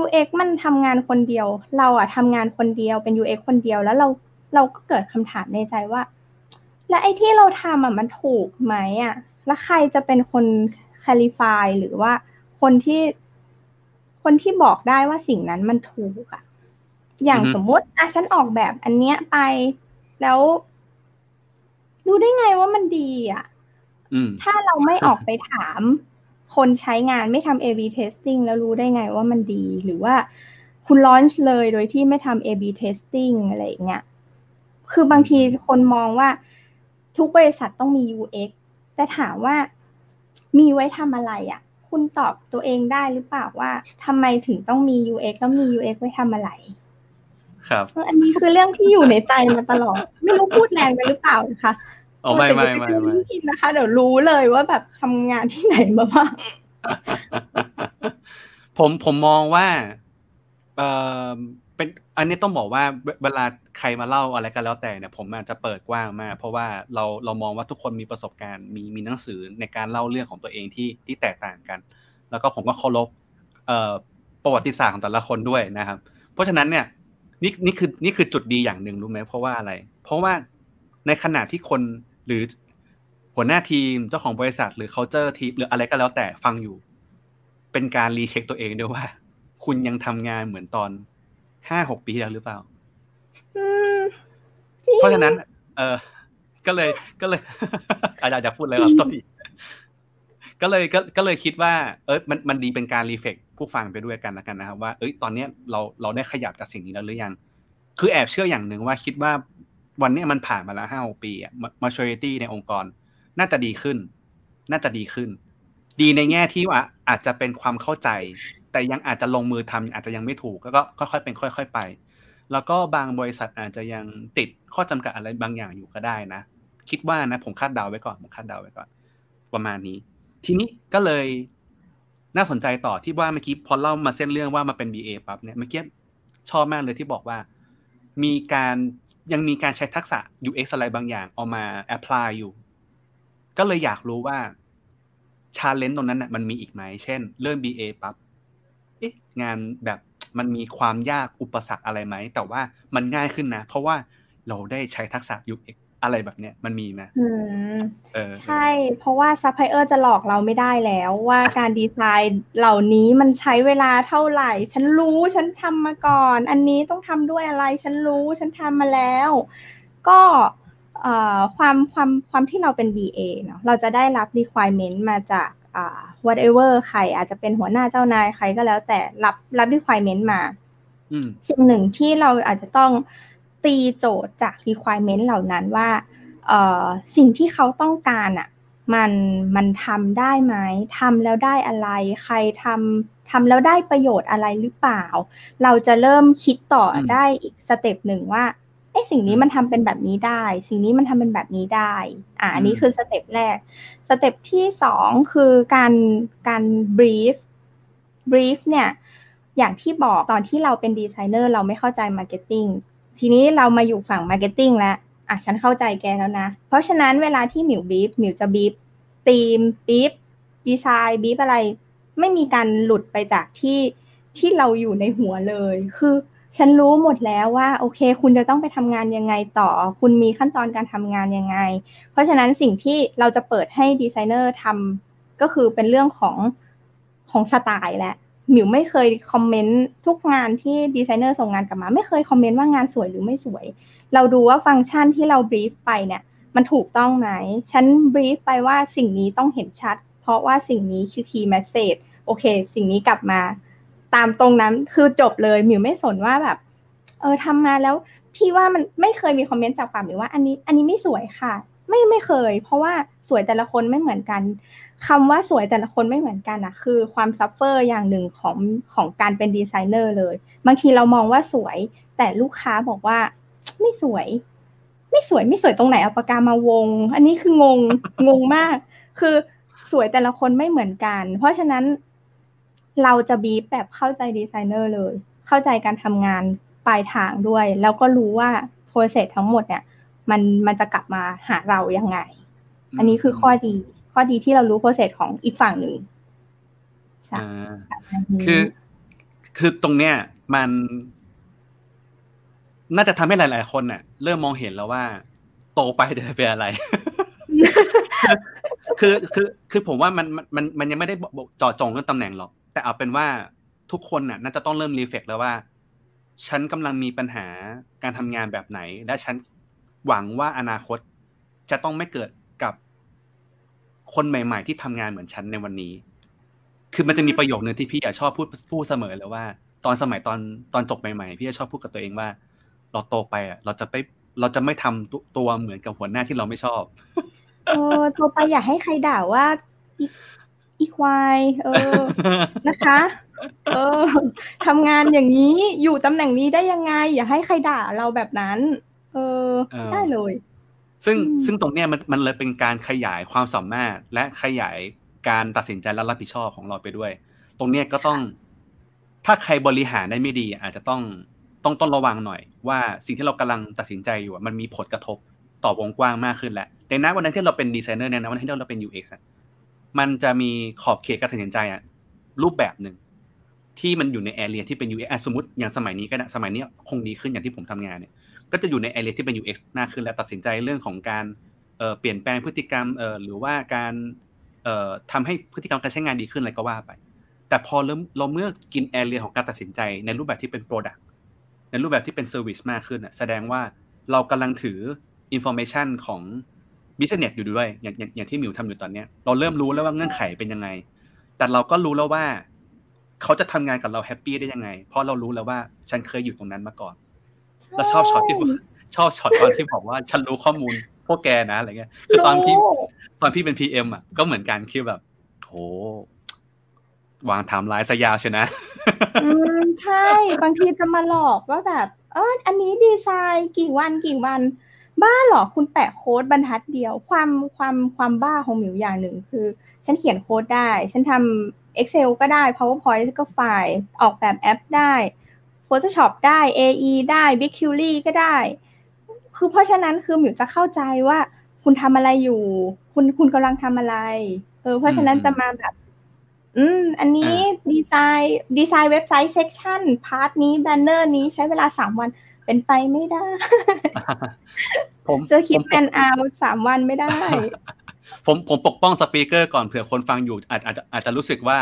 [SPEAKER 2] UX มันทำงานคนเดียว เราอะทำงานคนเดียวเป็น UX คนเดียวแล้วเราเราก็เกิดคำถามในใจว่า และไอ้ที่เราทำอะมันถูกไหมอะแล้วใครจะเป็นคนคลิฟายหรือว่าคนที่ คนที่บอกได้ว่าสิ่งนั้นมันถูกอะอย่างสมมติอะฉันออกแบบอันเนี้ยไปแล้ว รู้ได้ไงว่ามันดีอะถ้าเราไม่ออกไปถาม คนใช้งานไม่ทำ A/B testing แล้วรู้ได้ไงว่ามันดี หรือว่าคุณลอนช์เลยโดยที่ไม่ทำ A/B testing อะไรเงี้ย คือบางทีคนมองว่าทุกบริษัทต้องมี UX แต่ถามว่ามีไว้ทำอะไรอะ คุณตอบตัวเองได้หรือเปล่าว่าทำไมถึงต้องมี UX แล้วมี UX ไว้ทำอะไร
[SPEAKER 1] ครับ
[SPEAKER 2] อันนี้คือเรื่องที่อยู่ในใจมาตลอด ไม่รู้พูดแรงไปหรือเปล่านะคะ
[SPEAKER 1] อ๋อไม่ไม่ไม่ไม่
[SPEAKER 2] นะคะ เดี๋ยวรู้เลยว่าแบบทำงานที่ไหนมาบ้าง
[SPEAKER 1] ผมผมมองว่าเออเป็นอันนี้ต้องบอกว่าเวลาใครมาเล่าอะไรกันแล้วแต่เนี่ยผมอาจจะเปิดกว้างมาก เพราะว่าเราเรามองว่าทุกคนมีประสบการณ์มีมีหนังสือในการเล่าเรื่องของตัวเองที่ที่แตกต่างกัน แล้วก็ผมก็เคารพเอ่อประวัติศาสตร์ของแต่ละคนด้วยนะครับ เพราะฉะนั้นเนี่ยนี่นี่คือนี่คือจุดดีอย่างหนึ่งรู้ไหมเพราะว่าอะไร เพราะว่าในขณะที่คน หรือหัวหน้าทีมเจ้าของบริษัท หรือ culture ทีมหรืออะไรก็แล้วแต่ฟังอยู่ เป็นการรีเช็คตัวเองด้วยว่า คุณยังทำงานเหมือนตอนห้าหกปีแล้วหรือเปล่าเพราะฉะนั้น เออก็เลยก็เลยอาจารย์จะพูดอะไรครับต้นทีก็เลยก็ก็เลยคิดว่า เอ้ยมันมันดีเป็นการรีเฟกผู้ฟังไปด้วยกันแล้วกันนะครับ ว่าเอ้ยตอนเนี้ยเราเราได้ขยับจากสิ่งนี้แล้วหรือยัง คือแอบเชื่ออย่างหนึ่งว่าคิดว่า วันนี้มันผ่านมาแล้วห้าหกปีอะ maturity ในองค์กร น่าจะดีขึ้น น่าจะดีขึ้น ดีในแง่ที่ว่าอาจจะเป็นความเข้าใจ แต่ยังอาจจะลงมือทำอาจจะยังไม่ถูกก็ค่อยๆเป็นค่อย ๆ ไป แล้วก็บางบริษัทอาจจะยังติดข้อจำกัดอะไรบางอย่างอยู่ก็ได้นะ คิดว่านะ ผมคาดเดาไว้ก่อนผมคาดเดาไว้ก่อนประมาณนี้ ทีนี้ก็เลยน่าสนใจต่อที่ว่าเมื่อกี้พอเล่ามาเส้นเรื่องว่ามาเป็น BA ปั๊บเนี่ยเมื่อกี้ชอบมากเลยที่บอกว่า มีการ ยังมีการใช้ทักษะ UX อะไรบางอย่างเอามา apply อยู่ ก็เลยอยากรู้ว่า challenge ตรงนั้นน่ะมันมีอีกไหม เช่น เริ่ม BA ปั๊บเอ๊ะงานแบบมันมีความยากอุปสรรคอะไรไหม แต่ว่ามันง่ายขึ้นนะ เพราะว่าเราได้ใช้ทักษะ UX อะไรแบบเนี้ยมันมีไหม
[SPEAKER 2] อืม
[SPEAKER 1] เออ
[SPEAKER 2] ใช่ เพราะว่าซัพพลายเออร์จะหลอกเราไม่ได้แล้วว่าการดีไซน์เหล่านี้มันใช้เวลาเท่าไหร่ ฉันรู้ฉันทำมาก่อน อันนี้ต้องทำด้วยอะไร ฉันรู้ฉันทำมาแล้ว ก็เอ่อความความความที่เราเป็น BA เนาะเราจะได้รับ requirement มาจากอ่า whatever ใครอาจจะเป็นหัวหน้าเจ้านายใครก็แล้วแต่รับรับ requirement มา
[SPEAKER 1] อืม
[SPEAKER 2] สิ่งหนึ่งที่เราอาจจะต้อง ตีโจทย์จาก requirement เหล่านั้นว่าเอ่อสิ่งที่เขาต้องการอะมันมันทำได้ไหมทำแล้วได้อะไร ใครทำทำแล้วได้ประโยชน์อะไรหรือเปล่า เราจะเริ่มคิดต่อยอ
[SPEAKER 1] ด
[SPEAKER 2] ได้อีก step หนึ่งว่าไอ้สิ่งนี้มันทำเป็นแบบนี้ได้ สิ่งนี้มันทำเป็นแบบนี้ได้ อ่าอันนี้คือ step แรก step ที่สองคือการการ brief brief เนี่ยอย่างที่บอกตอนที่เราเป็นดีไซเนอร์เราไม่เข้าใจ marketing ทีนี้เรามาอยู่ฝั่ง marketing แล้วอะฉันเข้าใจแกแล้วนะ เพราะฉะนั้นเวลาที่หมิวบีฟหมิวจะบีฟทีมบีฟdesign brief อะไร ไม่มีการหลุดไปจากที่ที่เราอยู่ในหัวเลย คือฉันรู้หมดแล้วว่า โอเค คุณจะต้องไปทำงานยังไงต่อ คุณมีขั้นตอนการทำงานยังไง เพราะฉะนั้นสิ่งที่เราจะเปิดให้ดีไซเนอร์ทำก็คือเป็นเรื่องของของสไตล์แหละ หมิวไม่เคย comment ทุกงานที่ดีไซเนอร์ส่งงานกลับมา ไม่เคย comment ว่างานสวยหรือไม่สวย เราดูว่าฟังก์ชันที่เรา brief ไปเนี่ย มันถูกต้องไหมฉัน brief ไปว่าสิ่งนี้ต้องเห็นชัด เพราะว่าสิ่งนี้คือ key message โอเค สิ่งนี้กลับมา ตามตรงนั้นคือจบเลยหมิวไม่สนว่าแบบ เออทำมาแล้ว พี่ว่ามันไม่เคยมี comment จากปากหมิวว่าอันนี้ อันนี้ไม่สวยค่ะ ไม่ไม่เคย เพราะว่าสวยแต่ละคนไม่เหมือนกัน คำว่าสวยแต่ละคนไม่เหมือนกันอะคือความ suffer อย่างหนึ่งของของการเป็นดีไซเนอร์เลย บางทีเรามองว่าสวย แต่ลูกค้าบอกว่า ไม่สวย ไม่สวยไม่สวยตรงไหนเอาปากกามาวง อันนี้คืองงงงมาก คือสวยแต่ละคนไม่เหมือนกัน เพราะฉะนั้น เราจะบีบแบบเข้าใจดีไซเนอร์เลย เข้าใจการทำงานปลายทางด้วย แล้วก็รู้ว่าโปรเซสทั้งหมดเนี่ย มันมันจะกลับมาหาเรายังไง อันนี้คือข้อดี ข้อดีที่เรารู้โปรเซสของอีกฝั่งหนึ่งใช่
[SPEAKER 1] อ่า
[SPEAKER 2] อันนี้
[SPEAKER 1] คือ คือตรงเนี้ย มันน่าจะทำให้หลาย ๆ คนน่ะ เริ่มมองเห็นแล้วว่า โตไปจะเป็นอะไร คือคือคือผมว่ามันมันมันมันยังไม่ได้บอกเจาะจงเรื่องตำแหน่งหรอก แต่เอาเป็นว่าทุกคนน่ะ น่าจะต้องเริ่มรีเฟกแล้วว่า ฉันกำลังมีปัญหาการทำงานแบบไหน และฉันหวังว่าอนาคตจะต้องไม่เกิดกับ คนใหม่ ๆ ที่ทำงานเหมือนฉันในวันนี้ คือมันจะมีประโยคนึงที่พี่อะชอบพูดพูดเสมอเลยว่า ตอนสมัยตอนตอนจบใหม่ๆ พี่จะชอบพูดกับตัวเองว่า เราโตไปอะ เราจะไปเราจะไม่ทำตัวตัวเหมือนกับหัวหน้าที่เราไม่ชอบ
[SPEAKER 2] เออตัวไปอย่าให้ใครด่าว่าอีอีควายเออ นะคะ เออทำงานอย่างนี้อยู่ตำแหน่งนี้ได้ยังไง อย่าให้ใครด่าเราแบบนั้น เออ
[SPEAKER 1] เออ
[SPEAKER 2] ได้เลย
[SPEAKER 1] ซึ่ง
[SPEAKER 2] อืม
[SPEAKER 1] ซึ่งตรงเนี้ยมันมันเลยเป็นการขยายความสามารถ และขยายการตัดสินใจและรับผิดชอบของเราไปด้วย ตรงเนี้ยก็ต้อง ถ้าใครบริหารได้ไม่ดี อาจจะต้องต้องต้องระวังหน่อย ว่าสิ่งที่เรากำลังตัดสินใจอยู่อะมันมีผลกระทบต่อวงกว้างมากขึ้นแล้วในนั้นวันนั้นที่เราเป็นดีไซเนอร์เนี่ยนะวันนั้นที่เราเป็น UX อะมันจะมีขอบเขตการตัดสินใจอะรูปแบบหนึ่งที่มันอยู่ในแอเรียที่เป็น UX อะสมมติอย่างสมัยนี้ก็ได้สมัยนี้คงดีขึ้นอย่างที่ผมทำงานเนี่ย ก็จะอยู่ในแอเรียที่เป็น UX มากขึ้นและตัดสินใจเรื่องของการเปลี่ยนแปลงพฤติกรรมหรือว่าการเอ่อทำให้พฤติกรรมการใช้งานดีขึ้นอะไรก็ว่าไป แต่พอเริ่มเราเมื่อกินแอเรียของการตัดสินใจในรูปแบบที่เป็น Product ในรูปแบบที่เป็น Service มากขึ้นน่ะแสดงว่าเรากำลังถือ Information ของ Business อยู่ด้วยอย่างอย่างที่มิวทำอยู่ตอนเนี้ยเราเริ่มรู้แล้วว่าเงื่อนไขเป็นยังไง แต่เราก็รู้แล้วว่า เขาจะทำงานกับเรา happy ได้ยังไง เพราะเรารู้แล้วว่าฉันเคยอยู่ตรงนั้นมาก่อน แล้วชอบช็อตที่ชอบช็อตตอนที่บอกว่าฉันรู้ข้อมูลพวกแกนะอะไรเงี้ย คือตอนพี่
[SPEAKER 2] รู้
[SPEAKER 1] ตอนพี่เป็น PM อะก็เหมือนกันคือแบบโหวางไทม์ไลน์ซะยาวเชียวนะ
[SPEAKER 2] อืมใช่ บางทีจะมาหลอกว่าแบบ เอออันนี้ดีไซน์กี่วันกี่วัน บ้าเหรอคุณแปะโค้ดบรรทัดเดียว ความความความบ้าของหมิวอย่างหนึ่งคือ ฉันเขียนโค้ดได้ ฉันทำ Excel ก็ได้ PowerPoint ก็ได้ ออกแบบแอปได้ Photoshop ได้ AE ได้ BigQuery ก็ได้ คือเพราะฉะนั้นคือหมิวจะเข้าใจว่าคุณทำอะไรอยู่ คุณคุณกำลังทำอะไร เออ เพราะฉะนั้นจะมาแบบ อืม อันนี้ design design เว็บไซต์ section part นี้ banner นี้ใช้เวลาสามวันเป็นไปไม่ได้
[SPEAKER 1] ผม
[SPEAKER 2] จะคิดแอนอาสามวันไม่ได้
[SPEAKER 1] ผมผมปกป้อง speaker ก่อนเผื่อคนฟังอยู่อาจอาจอาจจะรู้สึกว่า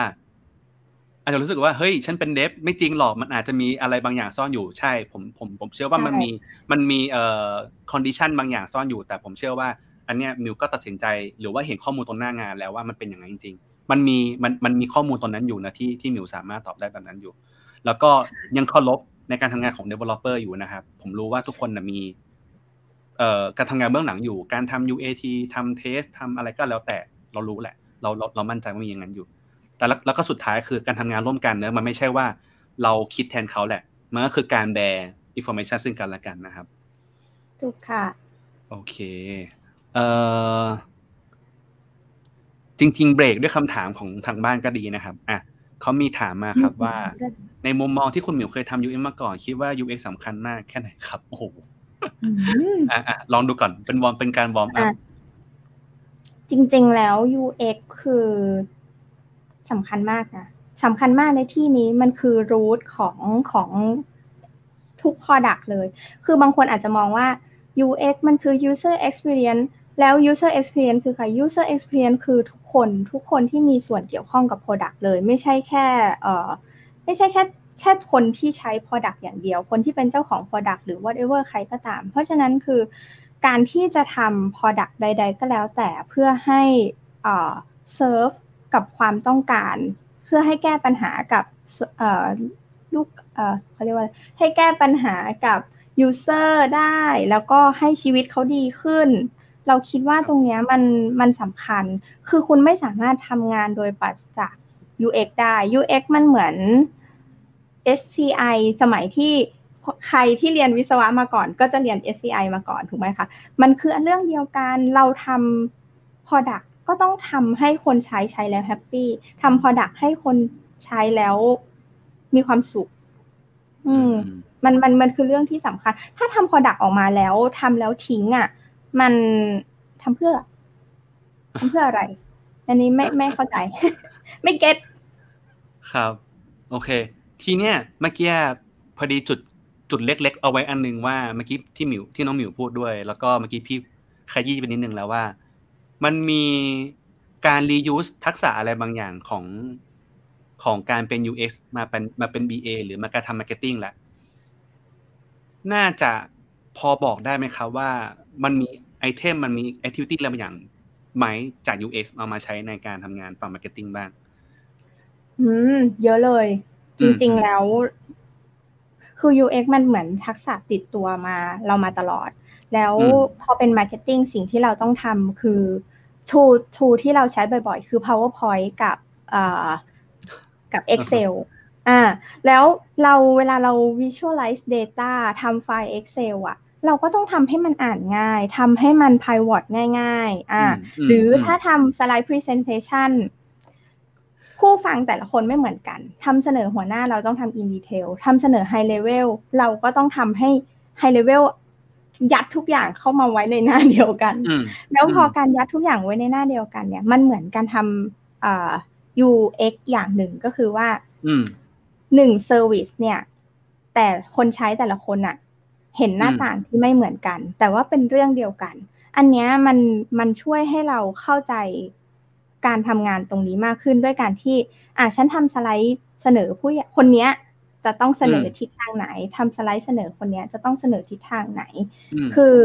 [SPEAKER 1] อาจจะรู้สึกว่าเฮ้ยฉันเป็น dev ไม่จริงหรอกมันอาจจะมีอะไรบางอย่างซ่อนอยู่ใช่ ผมผมผมเชื่อว่ามันมีมันมีเอ่อ condition บางอย่างซ่อนอยู่ แต่ผมเชื่อว่า อันเนี้ยมิวก็ตัดสินใจหรือว่าเห็นข้อมูลตรงหน้างานแล้วว่ามันเป็นอย่างนั้นจริง ๆ มันมีมันมันมีข้อมูลตรงนั้นอยู่นะที่ที่มิวสามารถตอบได้แบบนั้นอยู่ แล้วก็ยังเคารพในการทำงานของ developer อยู่นะครับ ผมรู้ว่าทุกคนนะมีเอ่อการทำงานเบื้องหลังอยู่ การทำ UAT ทำ test ทำอะไรก็แล้วแต่เรารู้แหละ เราเราเรามั่นใจว่ามีอย่างนั้นอยู่ แต่แล้วก็สุดท้ายคือการทำงานร่วมกันเนอะมันไม่ใช่ว่าเราคิดแทนเขาแหละ มันก็คือการแชร์ information ซึ่งกันและกันนะครับ
[SPEAKER 2] ถูกค่ะ
[SPEAKER 1] โอเค เอ่อ จริง ๆ เบรกด้วยคำถามของทางบ้านก็ดีนะครับอะเขามีถามมาครับว่า ในมุมมองที่คุณหมิวเคยทำ UX มาก่อน คิดว่า UX สำคัญมากแค่ไหนครับ โอ้โหอะลองดูก่อนเป็นวอร์มเป็นการวอร์มอัพ
[SPEAKER 2] จริง ๆ แล้ว UX คือ สำคัญมากนะสำคัญมากในที่นี้มันคือรูทของของทุก Product เลย คือบางคนอาจจะมองว่า UX มันคือ user experience แล้ว user experience คือใคร user experience คือทุกคนทุกคนที่มีส่วนเกี่ยวข้องกับ product เลย ไม่ใช่แค่เอ่อไม่ใช่แค่แค่คนที่ใช้ product อย่างเดียว คนที่เป็นเจ้าของ product หรือ whatever ใครก็ตาม เพราะฉะนั้นคือการที่จะทำ product ใด ๆ ก็แล้วแต่เพื่อให้เอ่อ serve กับความต้องการ เพื่อให้แก้ปัญหากับลูกเขาเรียกว่าให้แก้ปัญหากับ user ได้ แล้วก็ให้ชีวิตเขาดีขึ้น เราคิดว่าตรงนี้มันมันสำคัญ คือคุณไม่สามารถทำงานโดยปัสจาก UX ได้ UX มันเหมือน SCI สมัยที่ใครที่เรียนวิศวะมาก่อน ก็จะเรียน SCI มาก่อนถูกไหมคะ มันคือเรื่องเดียวกัน เราทำ Product ก็ต้องทำให้คนใช้ใช้แล้วแฮปปี้ทำ Product ให้คนใช้แล้วมีความสุข อืม มันมันมันคือเรื่องที่สำคัญ ถ้าทำ Product ออกมาแล้วทำแล้วทิ้งอะ่ะ มันทำเพื่อทำเพื่ออะไร อันนี้ไม่ไม่เข้าใจ ไม่ get
[SPEAKER 1] ครับ โอเค ทีเนี้ยเมื่อกี้พอดีจุดจุดเล็ก ๆ เอาไว้อันนึงว่าเมื่อกี้ที่หมิวที่น้องหมิวพูดด้วย แล้วก็เมื่อกี้พี่ขยี้ไปนิดนึงแล้วว่า มันมีการ reuse ทักษะอะไรบางอย่างของของการเป็น UX มาเป็นมาเป็น BA หรือมาการทำ marketing แหละน่าจะพอบอกได้ไหมครับว่ามันมี item มันมี activity อะไรบางอย่างไหมจาก UX เอามาใช้ในการทำงานฝั่ง marketing บ้าง
[SPEAKER 2] อืม เยอะเลย จริง ๆ แล้ว คือ UX มันเหมือนทักษะติดตัวมาเรามาตลอด แล้วพอเป็น marketing สิ่งที่เราต้องทำคือ tool tool ที่เราใช้บ่อยๆ คือ PowerPoint กับกับ Excel อ่าแล้วเราเวลาเรา visualize data ทำไฟล์ Excel อะเราก็ต้องทำให้มันอ่านง่ายทำให้มัน pivot ง่าย ๆ อ่า หรือถ้าทำ slide presentation ผู้ฟังแต่ละคนไม่เหมือนกันทำเสนอหัวหน้าเราต้องทำ in detail ทำเสนอ high level เราก็ต้องทำให้ high level ยัดทุกอย่างเข้ามาไว้ในหน้าเดียวกัน แล้วพอการยัดทุกอย่างไว้ในหน้าเดียวกัน เนี่ย มันเหมือนการทำ UX อย่างหนึ่งก็คือว่าหนึ่ง service เนี่ย แต่คนใช้แต่ละคนอะเห็นหน้าต่างที่ไม่เหมือนกัน แต่ว่าเป็นเรื่องเดียวกัน อันนี้มันมันช่วยให้เราเข้าใจการทำงานตรงนี้มากขึ้นด้วยการที่ อะฉันทำสไลด์เสนอผู้คนนี้ จะต้องเสนอทิศทางไหนทำสไลด์เสนอคนนี้จะต้องเสนอทิศทางไหน คือ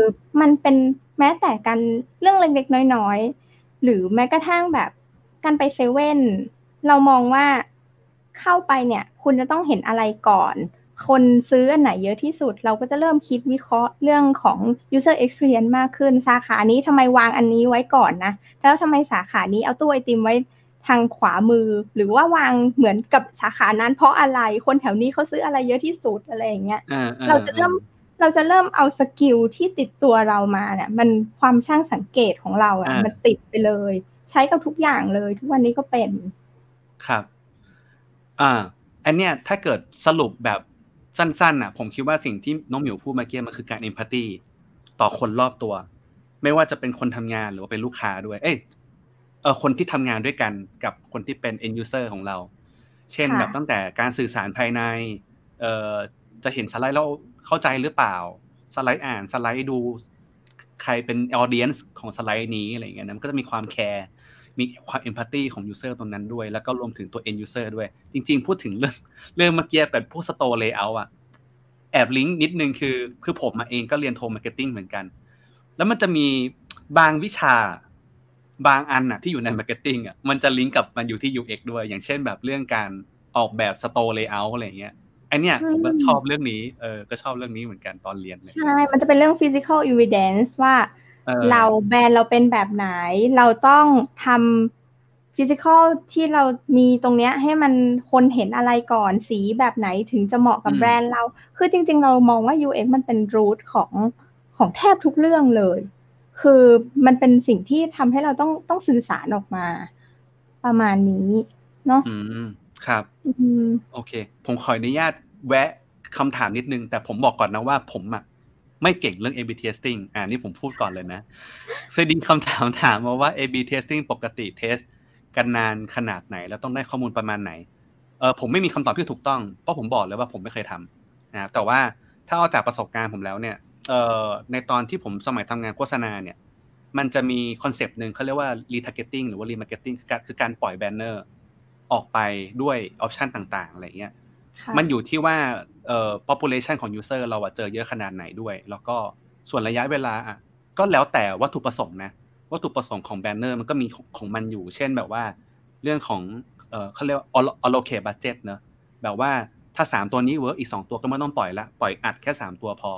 [SPEAKER 2] มันเป็นแม้แต่การเรื่องเล็กๆน้อยๆ หรือแม้กระทั่งแบบการไปเซเว่นเรามองว่าเข้าไปเนี่ย คุณจะต้องเห็นอะไรก่อน คนซื้ออันไหนเยอะที่สุด เราก็จะเริ่มคิดวิเคราะห์เรื่องของ user experience มากขึ้น สาขานี้ทำไมวางอันนี้ไว้ก่อนนะ แล้วทำไมสาขานี้เอาตู้ไอติมไว้ ทางขวามือ หรือว่าวางเหมือนกับสาขานั้น เพราะอะไรคนแถวนี้เขาซื้ออะไรเยอะที่สุดอะไรอย่างเงี้ยเราจะเริ่มเราจะเริ่มเอาสกิลที่ติดตัวเรามาเนี่ยมันความช่างสังเกตของเราอะมันติดไปเลย ใช้กับทุกอย่างเลย ทุกวันนี้ก็เป็น
[SPEAKER 1] ครับอ่าอันเนี้ยถ้าเกิดสรุปแบบสั้นๆอะ ผมคิดว่าสิ่งที่น้องหมิวพูดเมื่อกี้มันคือการเอมพัตตีต่อคนรอบตัว ไม่ว่าจะเป็นคนทำงานหรือว่าเป็นลูกค้าด้วย เอ้ย เออคนที่ทำงานด้วยกันกับคนที่เป็น end user ของเรา เช่นแบบตั้งแต่การสื่อสารภายในเอ่อจะเห็นสไลด์แล้วเข้าใจหรือเปล่า สไลด์อ่านสไลด์ดูใครเป็น audience ของสไลด์นี้อะไรเงี้ยนะมันก็จะมีความ care มีความ empathy ของ user ตรงนั้นด้วย แล้วก็รวมถึงตัว end user ด้วย จริง ๆ พูดถึงเรื่องเรื่องเมื่อกี้แบบพวก store layout อะแอบลิงก์นิดนึงคือ คือผมเองก็เรียนโท marketing เหมือนกัน แล้วมันจะมีบางวิชา บางอันอะที่อยู่ใน marketing อะมันจะลิงก์กับมันอยู่ที่ UX ด้วย อย่างเช่นแบบเรื่องการออกแบบ store layout อะไรเงี้ยไอเนี้ยผมก็ชอบเรื่องนี้เออก็ชอบเรื่องนี้เหมือนกันตอนเรียน
[SPEAKER 2] ใช่ มันจะเป็นเรื่อง physical evidence ว่าเราแบรนด์เราเป็นแบบไหน เราต้องทำ physical ที่เรามีตรงเนี้ย ให้มันคนเห็นอะไรก่อนสีแบบไหนถึงจะเหมาะกับแบรนด์เรา คือจริง ๆ เรามองว่า UX มันเป็น root ของของแทบทุกเรื่องเลย คือมันเป็นสิ่งที่ทำให้เราต้องต้องสื่อสารออกมา ประมาณนี้เนาะ
[SPEAKER 1] อืมครับโอเค ผมขออนุญาตแวะคำถามนิดนึง แต่ผมบอกก่อนนะว่าผมอะไม่เก่งเรื่อง A/B testing อ่านี่ผมพูดก่อนเลยนะเคยดินคำถามถามมาว่า A/B testing ปกติเทสกันนานขนาดไหน แล้วต้องได้ข้อมูลประมาณไหนเออผมไม่มีคำตอบที่ถูกต้องเพราะผมบอกเลยว่าผมไม่เคยทำนะแต่ว่าถ้าเอาจากประสบการณ์ผมแล้วเนี่ย เอ่อในตอนที่ผมสมัยทำงานโฆษณาเนี่ย มันจะมี concept หนึ่งเขาเรียกว่า retargeting หรือว่า remarketing คือการปล่อยแบนเนอร์ออกไปด้วย option ต่างๆอะไรเงี้ยมันอยู่ที่ว่าเอ่อ population ของ user เราอะเจอเยอะขนาดไหนด้วย แล้วก็ส่วนระยะเวลาอะก็แล้วแต่วัตถุประสงค์นะวัตถุประสงค์ของแบนเนอร์มันก็มีของมันอยู่ เช่นแบบว่า เรื่องของเอ่อเขาเรียกว่า allocate budget เนอะแบบว่าถ้าสามตัวนี้ work อีกสองตัวก็ไม่ต้องปล่อยละ ปล่อยอัดแค่สามตัวพอ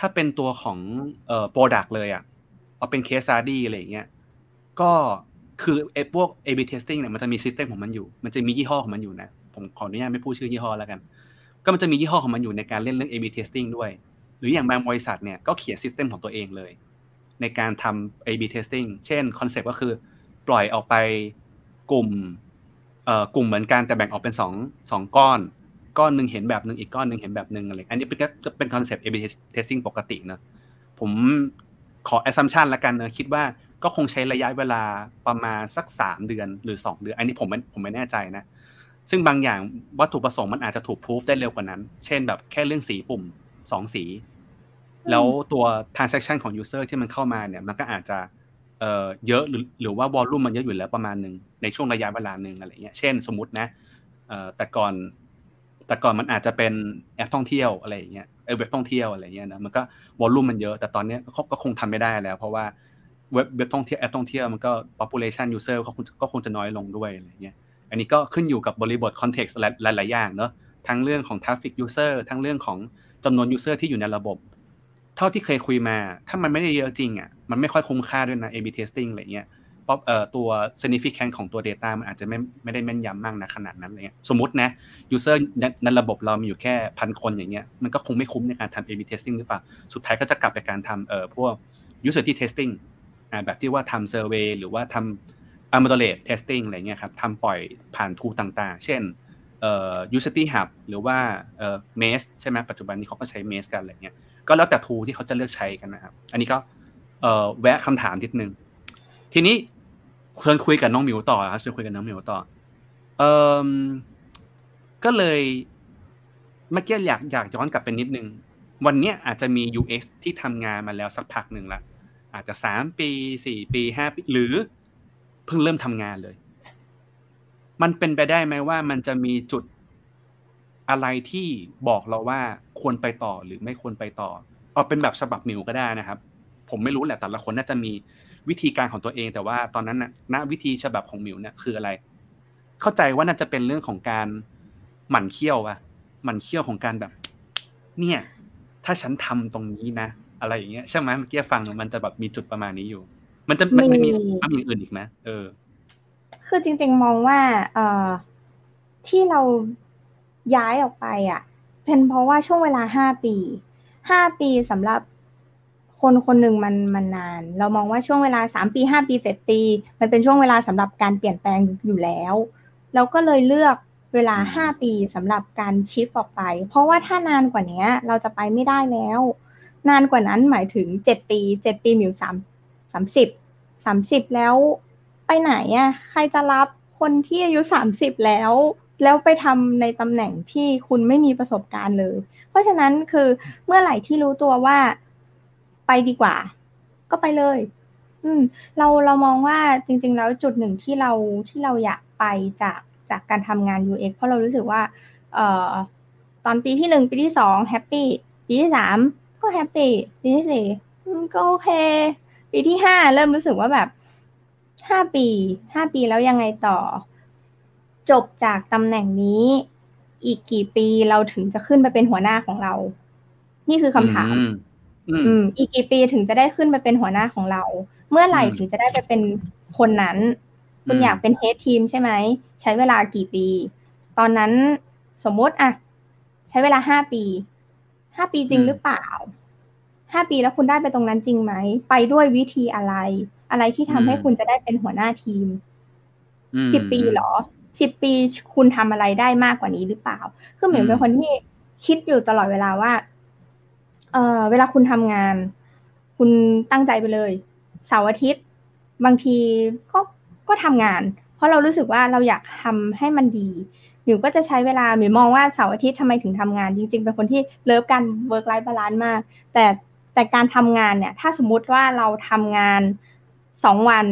[SPEAKER 1] ถ้าเป็นตัวของเอ่อ product เลยอะเอาเป็น case study อะไรเงี้ยก็คือไอ้พวก A/B testing เนี่ยมันจะมี system ของมันอยู่ มันจะมียี่ห้อของมันอยู่นะ ผมขออนุญาตไม่พูดชื่อยี่ห้อแล้วกัน ก็มันจะมียี่ห้อของมันอยู่ในการเล่นเรื่อง A/B testing ด้วย หรืออย่างบางบริษัทเนี่ยก็เขียน system ของตัวเองเลย ในการทำ A/B testing เช่น concept ก็คือปล่อยออกไปกลุ่มเอ่อกลุ่มเหมือนกันแต่แบ่งออกเป็นสองสองก้อน ก้อนหนึ่งเห็นแบบหนึ่งอีกก้อนหนึ่งเห็นแบบหนึ่งอะไรอันนี้เป็นก็เป็นคอนเซปต์ A/B testing ปกตินะผมขอ assumption ละกันนะคิดว่าก็คงใช้ระยะเวลาประมาณสักสามเดือนหรือสองเดือน อันนี้ผมไม่ผมไม่แน่ใจนะ ซึ่งบางอย่างวัตถุประสงค์มันอาจจะถูกพิสูจได้เร็วกว่านั้น เช่นแบบแค่เรื่องสีปุ่มสองสี แล้วตัว transaction ของ user ที่มันเข้ามาเนี่ย มันก็อาจจะเอ่อเยอะหรือหรือว่า volume มันเยอะอยู่แล้วประมาณหนึ่งในช่วงระยะเวลาหนึ่งอะไรเงี้ย เช่นสมมตินะเอ่อแต่ก่อน แต่ก่อนมันอาจจะเป็นแอปท่องเที่ยวอะไรอย่างเงี้ยเอเว็บท่องเที่ยวอะไรเงี้ยนะมันก็ volume มันเยอะแต่ตอนนี้ก็คงทำไม่ได้แล้ว เพราะว่าเว็บเว็บท่องเที่ยวแอปท่องเที่ยวมันก็ population user ก็คงจะน้อยลงด้วยอะไรเงี้ยอันนี้ก็ขึ้นอยู่กับบริบท context หลายๆอย่างเนอะทั้งเรื่องของ traffic user ทั้งเรื่องของจำนวน user ที่อยู่ในระบบ เท่าที่เคยคุยมา ถ้ามันไม่ได้เยอะจริงอะมันไม่ค่อยคุ้มค่าด้วยนะ A/B testing อะไรเงี้ย ตัว significant ของตัว data มันอาจจะไม่ไม่ได้แม่นยำมากนะขนาดนั้นเลยสมมตินะ user ในระบบเรามีอยู่แค่พันคนอย่างเงี้ยมันก็คงไม่คุ้มในการทำ A/B testing หรือเปล่า สุดท้ายก็จะกลับไปการทำเอ่อพวก usability testing อ่าแบบที่ว่าทำ survey หรือว่าทำ a m o d e r a t e testing อะไรเงี้ยครับทำปล่อยผ่านทูต่างๆ เช่นเอ่อ Usability Hub หรือว่าเอ่อ Maze ใช่ไหมปัจจุบันนี้เขาก็ใช้ Maze กันอะไรเงี้ยก็แล้วแต่ทูที่เขาจะเลือกใช้กันนะครับ อันนี้ก็เอ่อแวะคำถามนิดนึงทีนี้ เชิญคุยกับน้องหมิวต่อครับเชิญคุยกับน้องหมิวต่อ เอ่อก็เลยเมื่อกี้อยากอยากย้อนกลับไปนิดนึง วันนี้อาจจะมี UX ที่ทำงานมาแล้วสักพักหนึ่งละอาจจะสามปีสี่ปีห้าปี หรือเพิ่งเริ่มทำงานเลย มันเป็นไปได้ไหมว่ามันจะมีจุดอะไรที่บอกเราว่าควรไปต่อหรือไม่ควรไปต่อเอาเป็นแบบฉบับมิวก็ได้นะครับ ผมไม่รู้แหละแต่ละคนน่าจะมี วิธีการของตัวเอง แต่ว่าตอนนั้นนะณวิธีฉบับของมิวเนี่ยคืออะไร เข้าใจว่าน่าจะเป็นเรื่องของการหมั่นเคี่ยวอะหมั่นเคี่ยวของการแบบ เนี่ย ถ้าฉันทำตรงนี้นะอะไรอย่างเงี้ยใช่ไหมเมื่อกี้ฟังมันจะแบบมีจุดประมาณนี้อยู่ มันจะมันมีมันมีอื่นอีกไหมเออ
[SPEAKER 2] คือจริง ๆ มองว่า เอ่อที่เราย้ายออกไปอะ เป็นเพราะว่าช่วงเวลาห้าปีห้าปีสำหรับ คนคนหนึ่งมันมันนาน เรามองว่าช่วงเวลาสามปีห้าปีเจ็ดปี มันเป็นช่วงเวลาสำหรับการเปลี่ยนแปลงอยู่แล้ว เราก็เลยเลือกเวลาห้าปีสำหรับการชิฟออกไป เพราะว่าถ้านานกว่านี้เราจะไปไม่ได้แล้ว นานกว่านั้นหมายถึงเจ็ดปีเจ็ดปีมิวสามสามสิบสามสิบแล้วไปไปไหนอะใครจะรับคนที่อายุสามสิบแล้ว แล้วไปทำในตำแหน่งที่คุณไม่มีประสบการณ์เลย เพราะฉะนั้นคือเมื่อไหร่ที่รู้ตัวว่า ไปดีกว่า ก็ไปเลย อืม เราเรามองว่าจริง ๆ แล้วจุดหนึ่งที่เราที่เราอยากไปจากจากการทำงาน UX เพราะเรารู้สึกว่า เอ่อ ตอนปีที่หนึ่งปีที่สองแฮปปี้ปีที่สามก็แฮปปี้ปีที่สี่ก็โอเค ปีที่ห้าเริ่มรู้สึกว่าแบบห้าปีห้าปีแล้วยังไงต่อ จบจากตำแหน่งนี้ อีกกี่ปีเราถึงจะขึ้นไปเป็นหัวหน้าของเรา นี่คือคำถาม อืมอีกกี่ปีถึงจะได้ขึ้นไปเป็นหัวหน้าของเรา เมื่อไหร่ถึงจะได้ไปเป็นคนนั้น คุณอยากเป็นเฮดทีมใช่ไหม ใช้เวลากี่ปี ตอนนั้นสมมติอะใช้เวลาห้าปีห้าปีจริงหรือเปล่าห้าปีแล้วคุณได้ไปตรงนั้นจริงไหม ไปด้วยวิธีอะไร อะไรที่ทำให้คุณจะได้เป็นหัวหน้าทีมสิบปีหรอสิบปีคุณทำอะไรได้มากกว่านี้หรือเปล่า คือเหมือนเป็นคนที่คิดอยู่ตลอดเวลาว่า เออเวลาคุณทำงาน คุณตั้งใจไปเลยเสาร์อาทิตย์ บางทีก็ก็ทำงาน เพราะเรารู้สึกว่าเราอยากทำให้มันดีหมิวก็จะใช้เวลาหมิวมองว่าเสาร์อาทิตย์ทำไมถึงทำงาน จริง ๆ เป็นคนที่ love การ work-life balance มาก แต่แต่การทำงานเนี่ย ถ้าสมมุติว่าเราทำงานสองวัน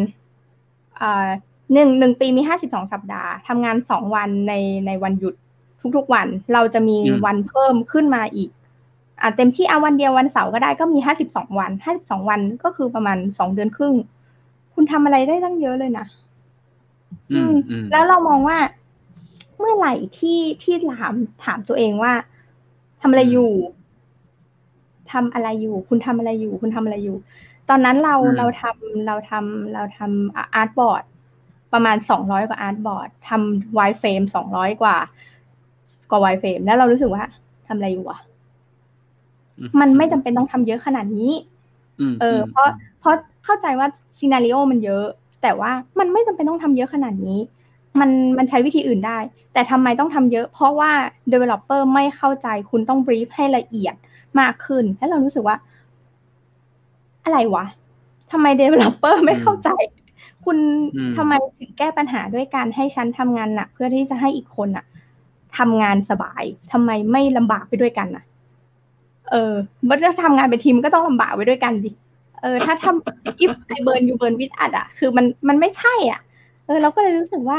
[SPEAKER 2] หนึ่งหนึ่งปีมีห้าสิบสองสัปดาห์ทำงานสองวันในในวันหยุดทุกๆวัน เราจะมีวันเพิ่มขึ้นมาอีก อ่าเต็มที่เอาวันเดียววันเสาร์ก็ได้ก็มีห้าสิบสองวันห้าสิบสองวันก็คือประมาณสองเดือนครึ่ง คุณทำอะไรได้ตั้งเยอะเลยนะ
[SPEAKER 1] อืม
[SPEAKER 2] แล้วเรามองว่าเมื่อไหร่ที่ที่ถามถามตัวเองว่าทำอะไรอยู่ทำอะไรอยู่ คุณทำอะไรอยู่ คุณทำอะไรอยู่ ตอนนั้นเราเราทำเราทำเราทำ artboard ประมาณสองร้อยกว่า artboard ทำ wireframe สองร้อยกว่า กว่า wireframe แล้วเรารู้สึกว่าทำอะไรอยู่อะ มันไม่จำเป็นต้องทำเยอะขนาดนี้เออ เพราะเพราะเข้าใจว่า scenario มันเยอะ แต่ว่ามันไม่จำเป็นต้องทำเยอะขนาดนี้ มันมันใช้วิธีอื่นได้ แต่ทำไมต้องทำเยอะ เพราะว่า developer ไม่เข้าใจคุณต้อง brief ให้ละเอียดมากขึ้น แล้วเรารู้สึกว่า อะไรวะทำไม developer ไม่เข้าใจ คุณทำไมถึงแก้ปัญหาด้วยการให้ฉันทำงานหนักเพื่อที่จะให้อีกคนอะทำงานสบายทำไมไม่ลำบากไปด้วยกันอะ เออเมื่อจะทำงานเป็นทีมก็ต้องลำบากไปด้วยกันดิเออ ถ้าทำ if I burn you burn with us อะคือมันมันไม่ใช่อะ เออ เราก็เลยรู้สึกว่า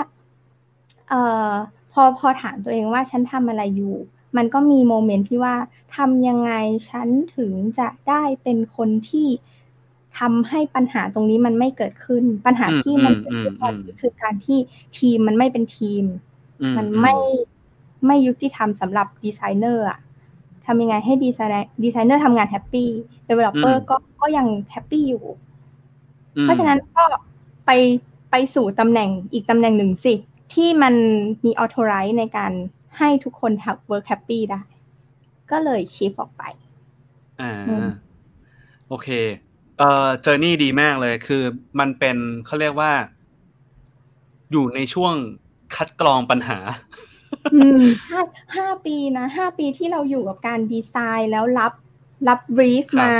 [SPEAKER 2] เอ่อพอพอถามตัวเองว่าฉันทำอะไรอยู่ มันก็มี moment ที่ว่าทำยังไงฉันถึงจะได้เป็นคนที่ทำให้ปัญหาตรงนี้มันไม่เกิดขึ้น ปัญหาที่มันเกิดขึ้นคือการที่ทีมมันไม่เป็นทีม มันไม่ไม่ยุติธรรมสำหรับดีไซเนอร์อะ ทำยังไงให้ designer designer ทำงาน happy developer ก็ก็ยัง happy อยู่ เพราะฉะนั้นก็ไปไปสู่ตำแหน่งอีกตำแหน่งหนึ่งสิ ที่มันมี authorize ในการให้ทุกคนทำ work happy ได้ ก็เลย shift ออกไป
[SPEAKER 1] อ่า โอเค เอ่อ journey ดีมากเลยคือมันเป็นเขาเรียกว่า อยู่ในช่วงคัดกรองปัญหา
[SPEAKER 2] อืมใช่ห้าปีนะห้าปีที่เราอยู่กับการดีไซน์แล้วรับรับ brief มา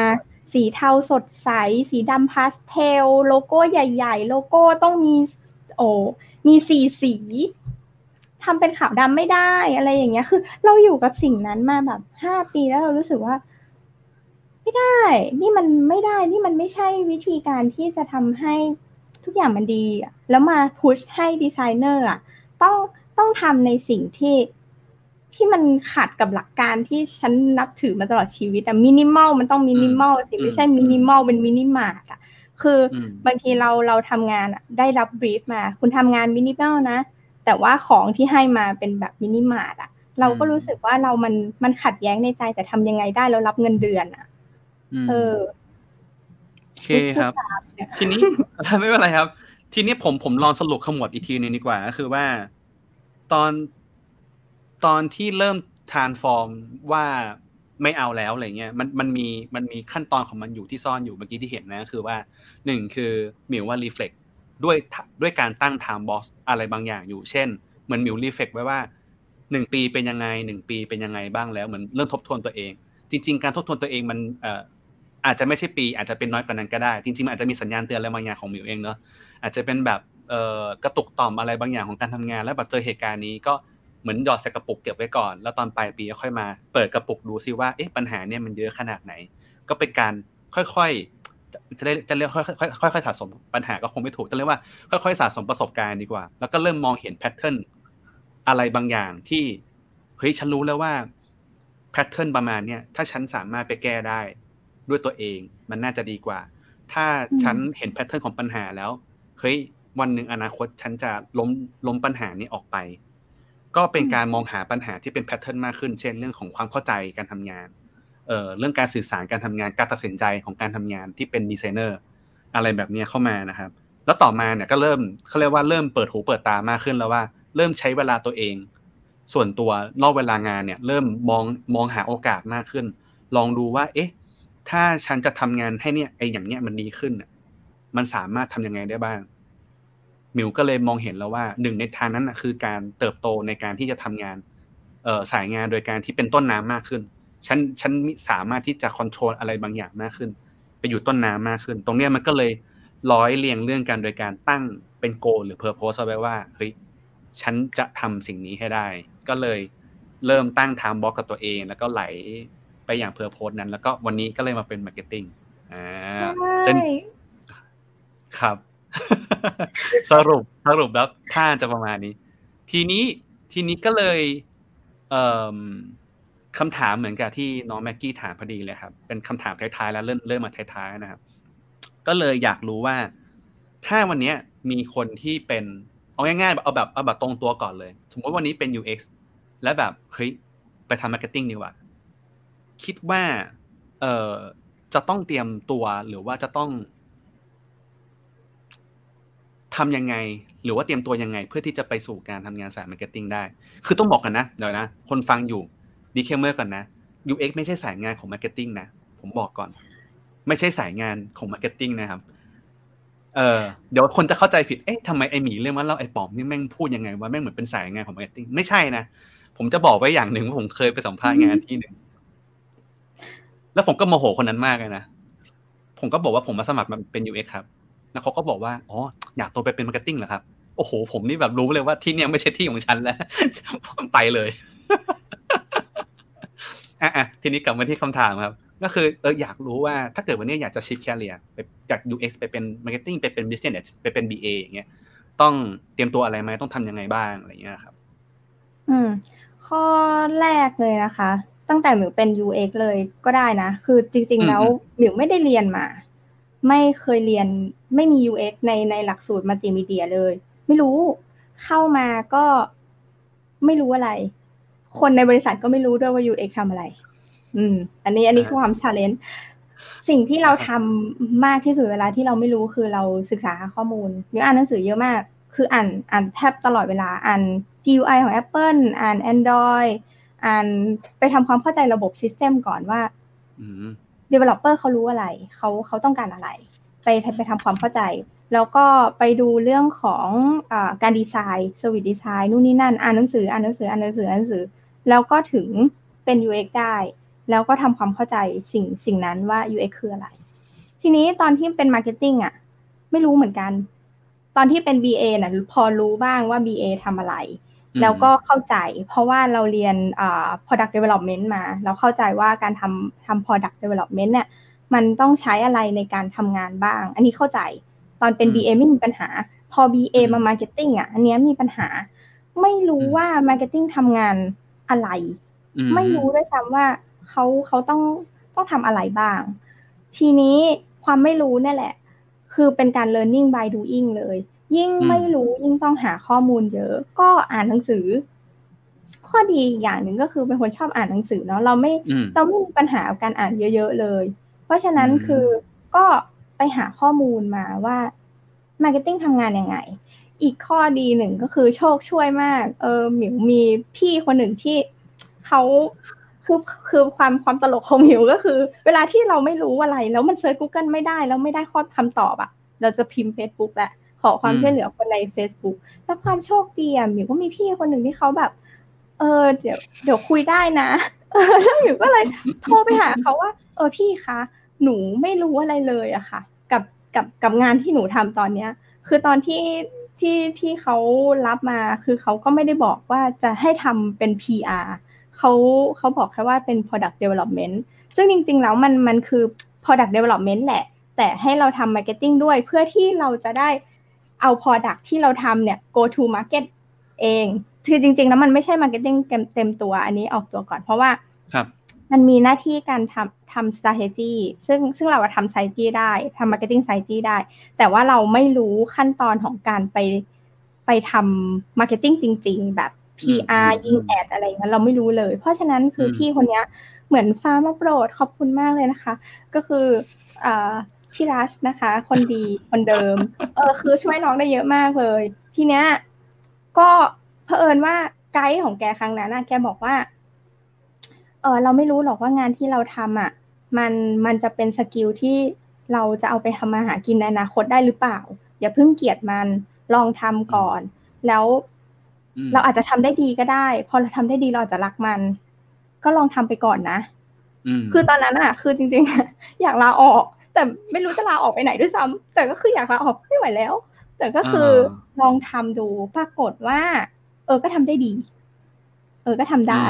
[SPEAKER 2] สีเทาสดใส สีดำพาสเทล โลโก้ใหญ่ ๆ โลโก้ต้องมี โอ้มีสีสีทำเป็นขาวดำไม่ได้อะไรอย่างเงี้ย คือ เราอยู่กับสิ่งนั้นมาแบบห้าปีแล้วเรารู้สึกว่า ไม่ได้ นี่มันไม่ได้ นี่มันไม่ใช่วิธีการที่จะทำให้ทุกอย่างมันดีแล้วมา push ให้ดีไซเนอร์อะต้อง ต้องทำในสิ่งที่ที่มันขัดกับหลักการที่ฉันนับถือมาตลอดชีวิตอะมินิมอลมันต้องมินิมอลสิไม่ใช่มินิมอลเป็นมินิมาร์ทอะคือบางทีเราเราทำงานได้รับ brief มา คุณทำงานมินิมอลนะ แต่ว่าของที่ให้มาเป็นแบบมินิมาร์ทอะเราก็รู้สึกว่าเรามันมันขัดแย้งในใจแต่ทำยังไงได้แล้วรับเงินเดือนอะเออ
[SPEAKER 1] โอเคครับ ทีนี้ไม่เป็นไรครับ ทีนี้ผมผมลองสรุปขมวดอีกทีนึงดีกว่าก็คือว่า ตอนตอนที่เริ่ม transform ว่าไม่เอาแล้วอะไรเงี้ยมันมันมีมันมีขั้นตอนของมันอยู่ที่ซ่อนอยู่เมื่อกี้ที่เห็นนะคือว่าหนึ่งคือหมิวว่า reflect ด้วยด้วยการตั้ง time box อะไรบางอย่างอยู่ เช่น เหมือนหมิว reflect ไว้ว่าหนึ่งปีเป็นยังไงหนึ่งปีเป็นยังไงบ้างแล้วเหมือนเริ่มทบทวนตัวเอง จริง ๆ การทบทวนตัวเองมันอาจจะไม่ใช่ปี อาจจะเป็นน้อยกว่านั้นก็ได้ จริงๆมันอาจจะมีสัญญาณเตือนอะไรบางอย่างของหมิวเองเนาะอาจจะเป็นแบบ กระตุกต่อมอะไรบางอย่างของการทำงาน แล้วแบบเจอเหตุการณ์นี้ก็เหมือนหยอดใส่กระปุกเก็บไว้ก่อน แล้วตอนปลายปีก็ค่อยมาเปิดกระปุกดูซิว่าเอ๊ะปัญหาเนี่ยมันเยอะขนาดไหน ก็เป็นการค่อยๆจะเรียกจะเรียกค่อยๆค่อยๆสะสมปัญหาก็คงไม่ถูกจะเรียกว่าค่อยๆสะสมประสบการณ์ดีกว่า แล้วก็เริ่มมองเห็น pattern อะไรบางอย่างที่เฮ้ยฉันรู้แล้วว่า pattern ประมาณเนี้ยถ้าฉันสามารถไปแก้ได้ด้วยตัวเอง มันน่าจะดีกว่า ถ้าฉันเห็น pattern ของปัญหาแล้วเฮ้ย วันหนึ่งอนาคตฉันจะล้มล้มปัญหานี้ออกไป ก็เป็นการมองหาปัญหาที่เป็น pattern มากขึ้น เช่นเรื่องของความเข้าใจการทำงานเอ่อเรื่องการสื่อสารการทำงานการตัดสินใจของการทำงานที่เป็นดีไซเนอร์อะไรแบบนี้เข้ามานะครับ แล้วต่อมาเนี่ยก็เริ่มเขาเรียกว่าเริ่มเปิดหูเปิดตามากขึ้นแล้วว่า เริ่มใช้เวลาตัวเอง ส่วนตัวนอกเวลางานเนี่ยเริ่มมองมองหาโอกาสมากขึ้น ลองดูว่า เอ๊ะ ถ้าฉันจะทำงานให้เนี่ยไออย่างเนี้ยมันดีขึ้นมันสามารถทํำยังไงได้บ้าง มิวก็เลยมองเห็นแล้วว่าหนึ่งในทางนั้นนะคือการเติบโตในการที่จะทำงานเอ่อสายงานโดยการที่เป็นต้นน้ำมากขึ้น ฉันฉันสามารถที่จะคอนโทรลอะไรบางอย่างมากขึ้น ไปอยู่ต้นน้ำมากขึ้น ตรงเนี้ยมันก็เลยร้อยเรียงเรื่องกันโดยการตั้งเป็นโก หรือเพอร์โพสเอาไว้ว่าเฮ้ยฉันจะทำสิ่งนี้ให้ได้ ก็เลยเริ่มตั้ง time block กับตัวเอง แล้วก็ไหลไปอย่าง purpose นั้น แล้วก็วันนี้ก็เลยมาเป็น marketing อ่า
[SPEAKER 2] ใช่
[SPEAKER 1] ครับ สรุปสรุปแล้วท่าจะประมาณนี้ ทีนี้ทีนี้ก็เลยเอ่อคำถามเหมือนกับที่น้องแม็กกี้ถามพอดีเลยครับ เป็นคำถามท้ายๆแล้วเริ่มเริ่มมาท้ายๆนะครับ ก็เลยอยากรู้ว่า ถ้าวันนี้มีคนที่เป็นเอาง่ายๆเอาแบบเอาแบบตรงตัวก่อนเลย สมมติวันนี้เป็น UX และแบบเฮ้ยไปทำ marketing ดีกว่า คิดว่า เอ่อจะต้องเตรียมตัวหรือว่าจะต้อง ทำยังไง หรือว่าเตรียมตัวยังไง เพื่อที่จะไปสู่การทำงานสาย marketing ได้ คือต้องบอกกันนะเดี๋ยวนะ คนฟังอยู่ disclaimer ก่อนนะ UX ไม่ใช่สายงานของ marketing นะ ผมบอกก่อน ไม่ใช่สายงานของ marketing นะครับเออเดี๋ยวคนจะเข้าใจผิด เอ๊ะทำไมไอหมีเรื่องว่าเราไอปอมนี่แม่งพูดยังไงว่าแม่งเหมือนเป็นสายงานของ marketing ไม่ใช่นะ ผมจะบอกไว้อย่างหนึ่งว่าผมเคยไปสัมภาษณ์งานที่หนึ่งแล้วผมก็โมโหคนนั้นมากเลยนะ ผมก็บอกว่าผมมาสมัครมาเป็น UX ครับ แล้วเขาก็บอกว่าอ๋ออยากโตไปเป็น marketing เหรอครับโอ้โห ผมนี่แบบรู้เลยว่าที่นี่ไม่ใช่ที่ของฉันแล้วไปเลยอะทีนี้กลับมาที่คำถามครับ ก็คือเอออยากรู้ว่าถ้าเกิดวันนี้อยากจะ shift career ไปจาก UX ไปเป็น marketing ไปเป็น business ไปเป็น BA อย่างเงี้ยต้องเตรียมตัวอะไรไหมต้องทำยังไงบ้างอะไรเงี้ยครับ
[SPEAKER 2] อืม ข้อแรกเลยนะคะ ตั้งแต่หมิวเป็น UX เลยก็ได้นะ คือจริง ๆ แล้วหมิวไม่ได้เรียนมา ไม่เคยเรียนไม่มี UX ในในหลักสูตรมัลติมีเดียเลย ไม่รู้เข้ามาก็ไม่รู้อะไร คนในบริษัทก็ไม่รู้ด้วยว่า UX ทำอะไร อืม อันนี้อันนี้คือความชาเลนจ์สิ่งที่เราทำมากที่สุดเวลาที่เราไม่รู้คือเราศึกษาข้อมูลมีอ่านหนังสือเยอะมาก คืออ่านอ่านแทบตลอดเวลาอ่าน GUI ของ Apple อ่าน Android อ่านไปทำความเข้าใจระบบซิสเต็มก่อนว่า developer เขารู้อะไรเขาเขาต้องการอะไร ไปไปทำความเข้าใจ แล้วก็ไปดูเรื่องของอการดีไซน์สวิตดีไซน์นู่นนี่นั่นอ่านหนังสืออ่านหนังสืออ่านหนังสืออ่านหนังสือ แล้วก็ถึงเป็น UX ได้ แล้วก็ทำความเข้าใจสิ่งสิ่งนั้นว่า UX คืออะไร ทีนี้ตอนที่เป็น Marketing อะไม่รู้เหมือนกัน ตอนที่เป็น BA น่ะพอรู้บ้างว่า BA ทำอะไร แล้วก็เข้าใจเพราะว่าเราเรียน product development มา เราเข้าใจว่าการทำทำ product development เนี่ยมันต้องใช้อะไรในการทำงานบ้าง อันนี้เข้าใจตอนเป็น BA ไม่มีปัญหา พอ BA มา marketing อะ อันนี้มีปัญหา ไม่รู้ว่า marketing ทำงานอะไร ไม่รู้ด้วยซ้ำว่าเขาเขาต้องต้องทำอะไรบ้าง ทีนี้ความไม่รู้นี่แหละ คือเป็นการ learning by doing เลย ยิ่งไม่รู้ยิ่งต้องหาข้อมูลเยอะ ก็อ่านหนังสือ ข้อดีอย่างหนึ่งก็คือเป็นคนชอบอ่านหนังสือเนาะเราไม่เราไม่มีปัญหาการอ่านเยอะๆเลย เพราะฉะนั้นคือก็ไปหาข้อมูลมาว่า marketing ทำงานยังไง อีกข้อดีหนึ่งก็คือโชคช่วยมาก เออหมิวมีพี่คนหนึ่งที่เขาคือคือความความตลกของหมิวก็คือ เวลาที่เราไม่รู้อะไร แล้วมัน search Google ไม่ได้ แล้วไม่ได้ข้อคำตอบอะเราจะพิมพ์ Facebook แหละ ขอความช่วยเหลือคนใน Facebook แล้วความโชคดีอะหมิวก็มีพี่คนหนึ่งที่เขาแบบ เออเดี๋ยวเดี๋ยวคุยได้นะแล้วหมิวก็เลยโทรไปหาเขาว่า เออพี่คะหนูไม่รู้อะไรเลยอะค่ะ กับกับกับงานที่หนูทำตอนเนี้ย คือตอนที่ที่ที่เขารับมาคือเขาก็ไม่ได้บอกว่าจะให้ทำเป็น PR เขาเขาบอกแค่ว่าเป็น product development ซึ่งจริง ๆ แล้วมันมันคือ product development แหละ แต่ให้เราทำ marketing ด้วยเพื่อที่เราจะได้ เอา product ที่เราทำเนี่ย go to market เองคือจริง ๆ แล้วมันไม่ใช่ marketing เต็มตัวอันนี้ออกตัวก่อนเพราะว่า
[SPEAKER 1] ครับ
[SPEAKER 2] มันมีหน้าที่การทำทำ strategy ซึ่งซึ่งเราทำ strategy ได้ทำ marketing strategy ได้ แต่ว่าเราไม่รู้ขั้นตอนของการไปไปทำ marketing จริง ๆ แบบ PR ยิงแอดอะไรเงี้ยเราไม่รู้เลย เพราะฉะนั้นคือพี่คนเนี้ยเหมือนฟ้ามาโปรดขอบคุณมากเลยนะคะ ก็คืออ่า พี่รัชนะคะ คนดีคนเดิม เออ คือช่วยน้องได้เยอะมากเลย ทีเนี้ยก็เผอิญว่าไกด์ของแกครั้งนั้นนะแกบอกว่า เออเราไม่รู้หรอกว่างานที่เราทำอะ มันมันจะเป็นสกิลที่เราจะเอาไปทำมาหากินในอนาคตได้หรือเปล่า อย่าเพิ่งเกลียดมันลองทำก่อน แล้วเราอาจจะทำได้ดีก็ได้ พอเราทำได้ดีเราอาจจะรักมัน ก็ลองทำไปก่อนนะคือตอนนั้นอะ คือจริง ๆ อยากลาออก แต่ไม่รู้จะลาออกไปไหนด้วยซ้ำแต่ก็คืออยากลาออกไม่ไหวแล้ว แต่ก็คือลองทำดูปรากฏว่า เออก็ทำได้ดี เออก็ทำได้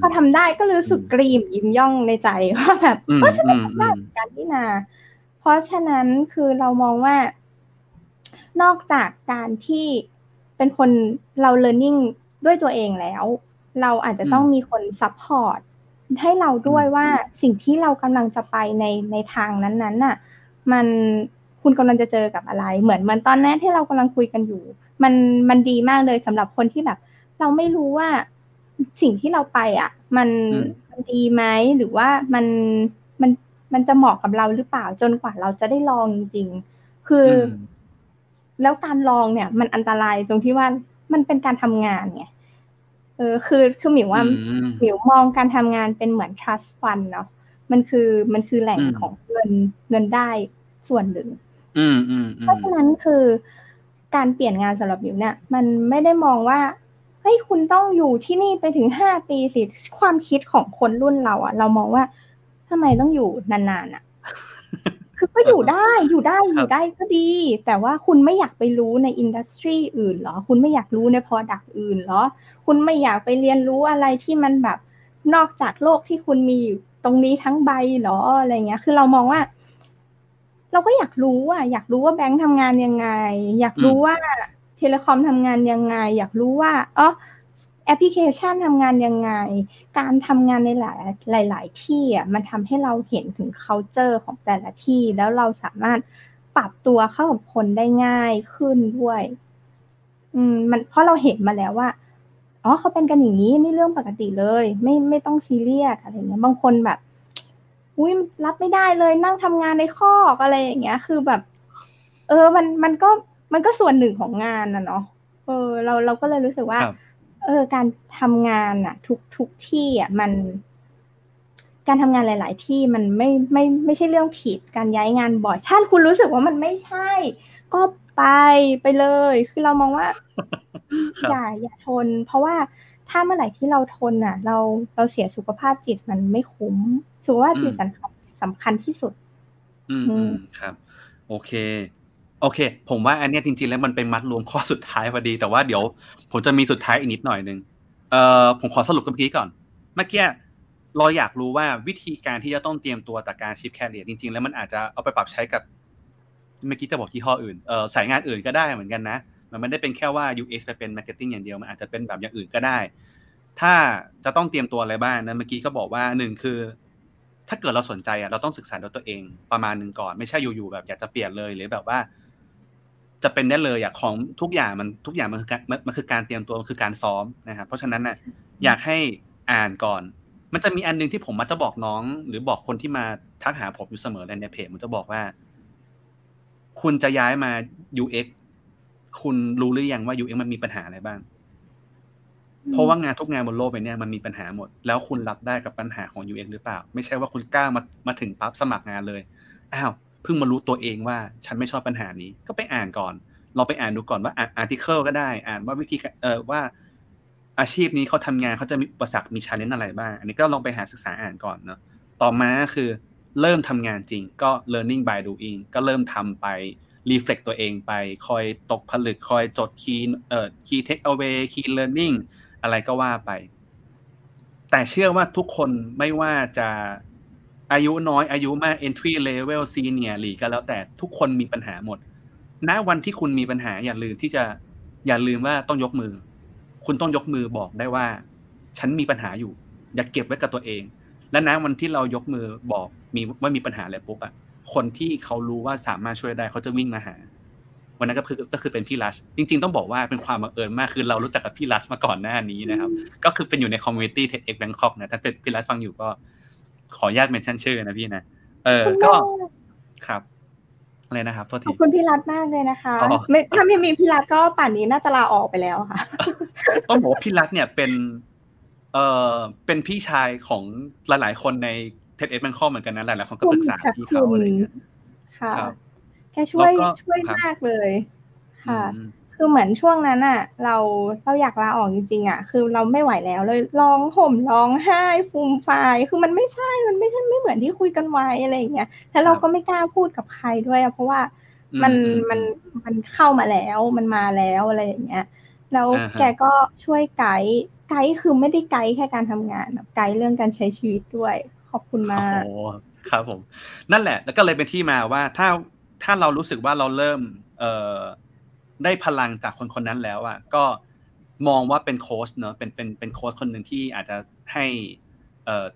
[SPEAKER 2] พอทำได้ก็รู้สึกกรีมยิ้มย่องในใจว่าแบบเพราะฉันทำได้การที่นา เพราะฉะนั้นคือเรามองว่า นอกจากการที่เป็นคนเรา learning ด้วยตัวเองแล้ว เราอาจจะต้องมีคน support ให้เราด้วยว่าสิ่งที่เรากำลังจะไปในในทางนั้นๆน่ะ มันคุณกำลังจะเจอกับอะไร เหมือนเหมือนตอนนี้ที่เรากำลังคุยกันอยู่ มันมันดีมากเลยสำหรับคนที่แบบ เราไม่รู้ว่าสิ่งที่เราไปอะ มันมันดีไหมหรือว่ามันมันมันจะเหมาะกับเราหรือเปล่าจนกว่าเราจะได้ลองจริงๆคือ แล้วการลองเนี่ย มันอันตรายตรงที่ว่ามันเป็นการทำงานไง เออคือคือหมิวว่าหมิวมองการทำงานเป็นเหมือน trust fund เนาะมันคือมันคือแหล่งของเงินเงินได้ส่วนหนึ่งเพราะฉะนั้นคือการเปลี่ยนงานสำหรับหมิวเนี่ยมันไม่ได้มองว่าเฮ้ยคุณต้องอยู่ที่นี่ไปถึงห้าปีสิความคิดของคนรุ่นเราอะเรามองว่าทำไมต้องอยู่นานๆอะคือ ก็อยู่ได้อยู่ได้อยู่ได้ก็ดี แต่ว่าคุณไม่อยากไปรู้ในอินดัสทรีอื่นเหรอ คุณไม่อยากรู้ในพอดักอื่นเหรอ คุณไม่อยากไปเรียนรู้อะไรที่มันแบบนอกจากโลกที่คุณมีอยู่ตรงนี้ทั้งใบเหรออะไรเงี้ย คือเรามองว่า เราก็อยากรู้อะอยากรู้ว่าแบงค์ทำงานยังไง อยากรู้ว่าเทเลคอมทำงานยังไง อยากรู้ว่าอ๋อ แอปพลิเคชันทำงานยังไง การทำงานในหลายหลาย ๆ ที่อะมันทำให้เราเห็นถึง culture ของแต่ละที่ แล้วเราสามารถปรับตัวเข้ากับคนได้ง่ายขึ้นด้วย อืม มันเพราะเราเห็นมาแล้วว่าอ๋อเขาเป็นกันอย่างนี้นี่เรื่องปกติเลย ไม่ไม่ต้องซีเรียสอะไรเงี้ยบางคนแบบ อุ้ยรับไม่ได้เลยนั่งทำงานในคอกอะไรอย่างเงี้ย คือแบบ เออ มันมันก็มันก็ส่วนหนึ่งของงานนะเนาะเออ เราเราก็เลยรู้สึกว่า เออการทำงานอะทุกทุกที่อะมัน การทำงานหลาย ๆ ที่มันไม่ไม่ไม่ใช่เรื่องผิดการย้ายงานบ่อย ถ้าคุณรู้สึกว่ามันไม่ใช่ ก็ไปไปเลย คือเรามองว่าอย่าอย่าทน เพราะว่าถ้าเมื่อไหร่ที่เราทนอะ เราเราเสียสุขภาพจิตมันไม่คุ้มสุขภาพจิตสำคัญสำคัญที่สุด
[SPEAKER 1] อืมครับ โอเค โอเค ผมว่าอันนี้จริง ๆ แล้วมันเป็นมัดรวมข้อสุดท้ายพอดี แต่ว่าเดี๋ยว ผมจะมีสุดท้ายอีกนิดหน่อยนึงเอ่อผมขอสรุปกันเมื่อกี้ก่อน เมื่อกี้เราอยากรู้ว่าวิธีการที่จะต้องเตรียมตัวต่อการชิปแคเอร์จริง ๆ แล้วมันอาจจะเอาไปปรับใช้กับเมื่อกี้จะบอกที่ห้ออื่นเอ่อสายงานอื่นก็ได้เหมือนกันนะ มันไม่ได้เป็นแค่ว่า UX ไปเป็น Marketing อย่างเดียว มันอาจจะเป็นแบบอย่างอื่นก็ได้ ถ้าจะต้องเตรียมตัวอะไรบ้างนะเมื่อกี้ก็บอกว่าหนึ่งคือ ถ้าเกิดเราสนใจอะเราต้องศึกษาด้วยตัวเองประมาณหนึ่งก่อน ไม่ใช่อยู่ๆแบบอยากจะเปลี่ยนเลยหรือแบบว่า จะเป็นได้เลยอยากของทุกอย่างมันทุกอย่างมันคือการมันคือการเตรียมตัวมันคือการซ้อมนะครับเพราะฉะนั้นน่ะอยากให้อ่านก่อน มันจะมีอันนึงที่ผมมักจะบอกน้อง หรือบอกคนที่มาทักหาผมอยู่เสมอในเพจมันจะบอกว่า คุณจะย้ายมา UX คุณรู้หรือยังว่า UX มันมีปัญหาอะไรบ้าง เพราะว่างานทุกงานบนโลกใบเนี้ยมันมีปัญหาหมด แล้วคุณรับได้กับปัญหาของ UX หรือเปล่า ไม่ใช่ว่าคุณกล้ามามาถึงปั๊บสมัครงานเลยอ้าว เพิ่งมารู้ตัวเองว่าฉันไม่ชอบปัญหานี้ ก็ไปอ่านก่อน เราไปอ่านดูก่อนว่าอ่าน article ก็ได้ อ่านว่าวิธีเออว่าอาชีพนี้เขาทำงานเขาจะมีอุปสรรคมี challenge อะไรบ้าง อันนี้ก็ลองไปหาศึกษาอ่านก่อนเนาะต่อมาคือเริ่มทำงานจริงก็ learning by doing ก็เริ่มทำไป reflect ตัวเองไป คอยตกผลึก คอยจด key เอ่อ key takeaway key learning อะไรก็ว่าไป แต่เชื่อว่าทุกคนไม่ว่าจะ อายุน้อยอายุมาก entry level senior หรือก็แล้วแต่ทุกคนมีปัญหาหมด ณวันที่คุณมีปัญหาอย่าลืมที่จะอย่าลืมว่าต้องยกมือ คุณต้องยกมือบอกได้ว่า ฉันมีปัญหาอยู่ อย่าเก็บไว้กับตัวเอง และณวันที่เรายกมือบอกมีว่ามีปัญหาอะไรปุ๊บอะคนที่เขารู้ว่าสามารถช่วยได้เขาจะวิ่งมาหา วันนั้นก็คือก็คือเป็นพี่รัชจริง ๆ ต้องบอกว่าเป็นความบังเอิญมากคือเรารู้จักกับพี่รัชมาก่อนหน้านี้นะครับ ก็คือเป็นอยู่ใน community Tech X Bangkok นะถ้าเป็นพี่รัชฟังอยู่ก็ ขออนุญาต mention ชื่อนะพี่นะ เออ ก็ครับอะไรนะครับโทษที ข
[SPEAKER 2] อบคุณพี่รัฐมากเลยนะคะ
[SPEAKER 1] อ๋อ
[SPEAKER 2] ไม่ถ้าไม่มีพี่รัฐก็ป่านนี้น่าจะลาออกไปแล้วค่ะ
[SPEAKER 1] ต้องบอกว่าพี่รัฐเนี่ยเป็น เอ่อ เป็นพี่ชายของหลาย ๆ คนในเทดเอ็ดแบงคอกเหมือนกันนะหลายๆคนก็ปรึกษาพี่เขาอะไรอย่างเงี้ย
[SPEAKER 2] ค่ะ
[SPEAKER 1] ครับ
[SPEAKER 2] แกช่วย
[SPEAKER 1] แล้วก็
[SPEAKER 2] ช่วย
[SPEAKER 1] ครับ
[SPEAKER 2] มากเลย ค่ะ
[SPEAKER 1] อืม
[SPEAKER 2] คือเหมือนช่วงนั้นอะเราเราอยากลาออกจริงๆอะคือเราไม่ไหวแล้วเลยร้องห่มร้องไห้ฟูมฟายคือมันไม่ใช่มันไม่ใช่ไม่เหมือนที่คุยกันไว้อะไรอย่างเงี้ยแล้วเราก็ไม่กล้าพูดกับใครด้วยอะเพราะว่ามัน
[SPEAKER 1] อืม
[SPEAKER 2] มันมันเข้ามาแล้วมันมาแล้วอะไรอย่างเงี้ยแล้ว
[SPEAKER 1] อ่าฮะ
[SPEAKER 2] แกก็ช่วยไกด์ไกด์คือไม่ได้ไกด์แค่การทำงานแบบไกด์เรื่องการใช้ชีวิตด้วย ขอบคุณมาก
[SPEAKER 1] โอ้โหครับผม นั่นแหละ แล้วก็เลยเป็นที่มาว่าถ้าถ้าเรารู้สึกว่าเราเริ่ม เอ่อ ได้พลังจากคนคนนั้นแล้วอะก็มองว่าเป็นโค้ชเนอะเป็นเป็นเป็นโค้ชคนหนึ่งที่อาจจะให้เอ่อ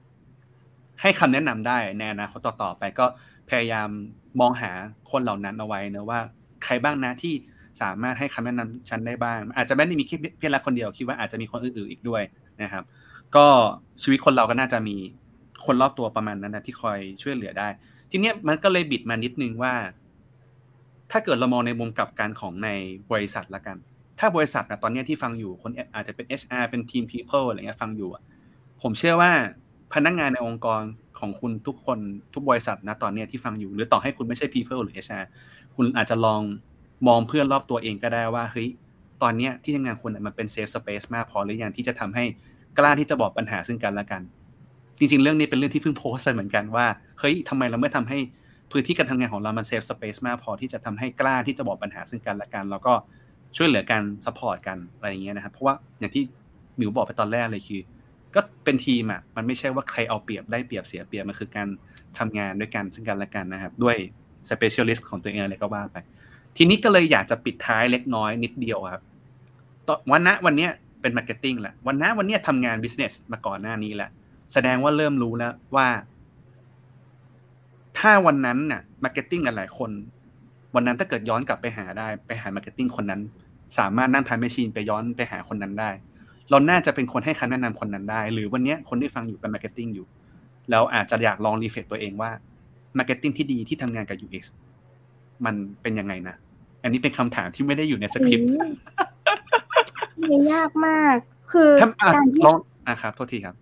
[SPEAKER 1] ให้คำแนะนำได้ในอนาคตต่อๆไปก็พยายามมองหาคนเหล่านั้นเอาไว้เนอะว่า ใครบ้างนะที่สามารถให้คำแนะนำฉันได้บ้าง อาจจะไม่ได้มีแค่เพียงละคนเดียวคิดว่าอาจจะมีคนอื่นๆอีกด้วยนะครับ ก็ชีวิตคนเราก็น่าจะมีคนรอบตัวประมาณนั้นนะที่คอยช่วยเหลือได้ ทีเนี้ยมันก็เลยบิดมานิดนึงว่า ถ้าเกิดเรามองในมุมกลับกันของในบริษัทละกัน ถ้าบริษัทนะตอนเนี้ยที่ฟังอยู่คนอาจจะเป็น HR เป็นทีม people อะไรเงี้ยฟังอยู่อะผมเชื่อว่าพนักงานในองค์กรของคุณทุกคนทุกบริษัทนะตอนเนี้ยที่ฟังอยู่ หรือต่อให้คุณไม่ใช่ people หรือ HR คุณอาจจะลองมองเพื่อนรอบตัวเองก็ได้ว่าเฮ้ยตอนเนี้ยที่ทำงานคุณมันเป็น safe space มากพอหรือยังที่จะทำให้กล้าที่จะบอกปัญหาซึ่งกันและกัน จริงๆ เรื่องนี้เป็นเรื่องที่เพิ่งโพสต์ไปเหมือนกันว่าเฮ้ยทำไมเราไม่ทำให้ พื้นที่การทำงานของเรามัน safe space มากพอที่จะทำให้กล้าที่จะบอกปัญหาซึ่งกันและกัน แล้วก็ช่วยเหลือกัน support กันอะไรอย่างเงี้ยนะครับเพราะว่าอย่างที่มิวบอกไปตอนแรกเลยคือ ก็เป็นทีมอะมันไม่ใช่ว่าใครเอาเปรียบได้เปรียบเสียเปรียบมันคือการทำงานด้วยกันซึ่งกันและกันนะครับ ด้วย specialist ของตัวเองอะไรก็ว่าไปทีนี้ก็เลยอยากจะปิดท้ายเล็กน้อยนิดเดียวครับวันนะวันเนี้ยเป็น marketing แหละวันนะวันเนี้ยทำงาน business มาก่อนหน้านี้แหละแสดงว่าเริ่มรู้แล้วว่า ถ้าวันนั้นน่ะ marketing หลายๆคน วันนั้นถ้าเกิดย้อนกลับไปหาได้ ไปหา marketing คนนั้น สามารถนั่ง time machine ไปย้อนไปหาคนนั้นได้ เราน่าจะเป็นคนให้คำแนะนำคนนั้นได้ หรือวันเนี้ยคนที่ฟังอยู่เป็น marketing อยู่แล้วอาจจะอยากลอง reflect ตัวเองว่า marketing ที่ดีที่ทำงานกับ UX มันเป็นยังไงนะ อันนี้เป็นคำถามที่ไม่ได้อยู่ในสคริปต์
[SPEAKER 2] นี่ยากมาก คือ
[SPEAKER 1] ถ้าอะ
[SPEAKER 2] การที่
[SPEAKER 1] ลองอะครับโทษทีครับ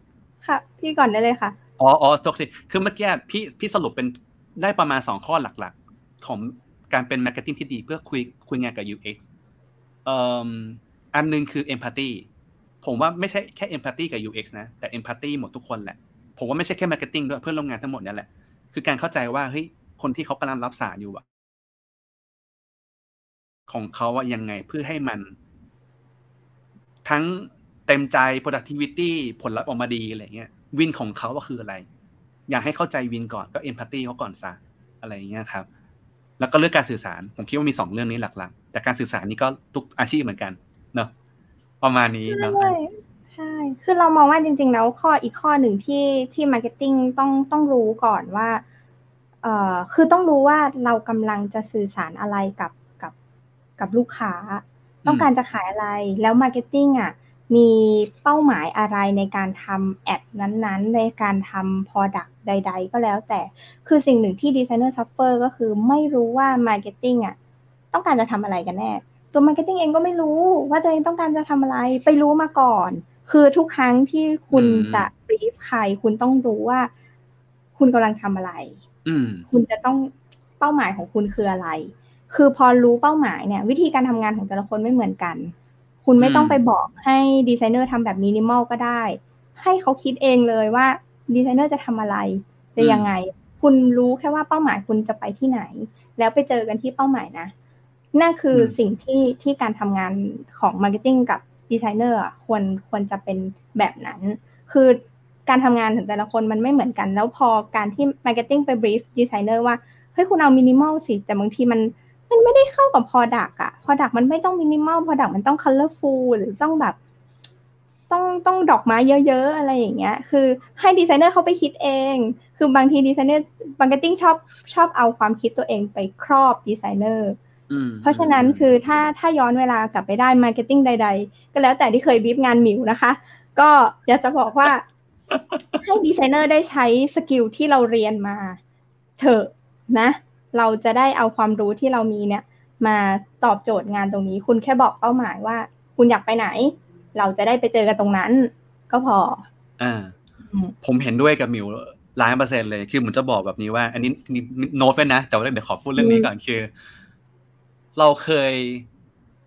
[SPEAKER 2] ค่ะ พี่ก่อนได้เลยค่ะ
[SPEAKER 1] อ๋ออ๋อโทษทีคือเมื่อกี้พี่พี่สรุปเป็น ได้ประมาณสองข้อหลักๆ ของการเป็น marketing ที่ดีเพื่อคุยคุยงานกับ UX อันหนึ่งคือ empathy ผมว่าไม่ใช่แค่ empathy กับ UX นะ แต่ empathy หมดทุกคนแหละ ผมว่าไม่ใช่แค่ marketing ด้วยเพื่อนร่วมงานทั้งหมดนี่แหละ คือการเข้าใจว่าเฮ้ยคนที่เขากำลังรับสารอยู่อะของเขาว่ายังไงเพื่อให้มัน ทั้งเต็มใจ productivity ผลลัพธ์ออกมาดีอะไรเงี้ย win ของเขาว่าคืออะไร อยากให้เข้าใจ win ก่อนก็ empathy เขาก่อนซะอะไรอย่างเงี้ยครับ แล้วก็เรื่องการสื่อสารผมคิดว่ามีสองเรื่องนี้หลักๆ แต่การสื่อสารนี่ก็ทุกอาชีพเหมือนกันเนอะประมาณนี้เนอะ
[SPEAKER 2] ใช่ใช่ คือเรามองว่าจริง ๆ แล้วข้ออีกข้อหนึ่งที่ที่ marketing ต้องต้องรู้ก่อนว่าเอ่อคือต้องรู้ว่าเรากำลังจะสื่อสารอะไรกับกับกับลูกค้า ต้องการจะขายอะไรแล้ว marketing อะ มีเป้าหมายอะไรในการทำ ad นั้นๆ ในการทำ Product ใด ๆ ก็แล้วแต่ คือสิ่งหนึ่งที่ designer suffer ก็คือไม่รู้ว่า marketing อะต้องการจะทำอะไรกันแน่ ตัว marketing เองก็ไม่รู้ว่าตัวเองต้องการจะทำอะไร ไปรู้มาก่อน คือทุกครั้งที่คุณ
[SPEAKER 1] อืม
[SPEAKER 2] จะ brief ใคร คุณต้องรู้ว่า คุณกำลังทำอะไร
[SPEAKER 1] อืม
[SPEAKER 2] คุณจะต้องเป้าหมายของคุณคืออะไร คือพอรู้เป้าหมายเนี่ย วิธีการทำงานของแต่ละคนไม่เหมือนกัน คุณไม่ต้องไปบอกให้ดีไซเนอร์ทำแบบมินิมอลก็ได้ ให้เขาคิดเองเลยว่าดีไซเนอร์จะทำอะไร จะยังไง คุณรู้แค่ว่าเป้าหมายคุณจะไปที่ไหน แล้วไปเจอกันที่เป้าหมายนะ นั่นคือสิ่งที่ที่การทำงานของ marketing กับดีไซเนอร์ควรควรจะเป็นแบบนั้น คือการทำงานของแต่ละคนมันไม่เหมือนกัน แล้วพอการที่ marketing ไป brief designer ว่า เฮ้ยคุณเอามินิมอลสิ แต่บางทีมัน มันไม่ได้เข้ากับ product อะ product มันไม่ต้อง minimal product มันต้อง colorful หรือต้องแบบ ต้องต้องดอกไม้เยอะๆอะไรอย่างเงี้ย คือให้ดีไซเนอร์เขาไปคิดเอง คือบางที designer marketing ชอบชอบเอาความคิดตัวเองไปครอบดีไซเนอร์เพราะฉะนั้นคือถ้าถ้าย้อนเวลากลับไปได้ marketing ใด ๆ ก็แล้วแต่ที่เคยบีบงานหมิวนะคะ ก็อยากจะบอกว่าให้ดีไซเนอร์ได้ใช้ skill ที่เราเรียนมาเถอะนะ เราจะได้เอาความรู้ที่เรามีเนี่ย มาตอบโจทย์งานตรงนี้ คุณแค่บอกเป้าหมายว่า คุณอยากไปไหน เราจะได้ไปเจอกันตรงนั้น ก็พอ
[SPEAKER 1] อ่า ผมเห็นด้วยกับมิวล้านเปอร์เซ็นเลย คือผมจะบอกแบบนี้ว่า อันนี้โน้ตไว้นะ แต่ว่าเดี๋ยวขอพูดเรื่องนี้ก่อนคือ เราเคย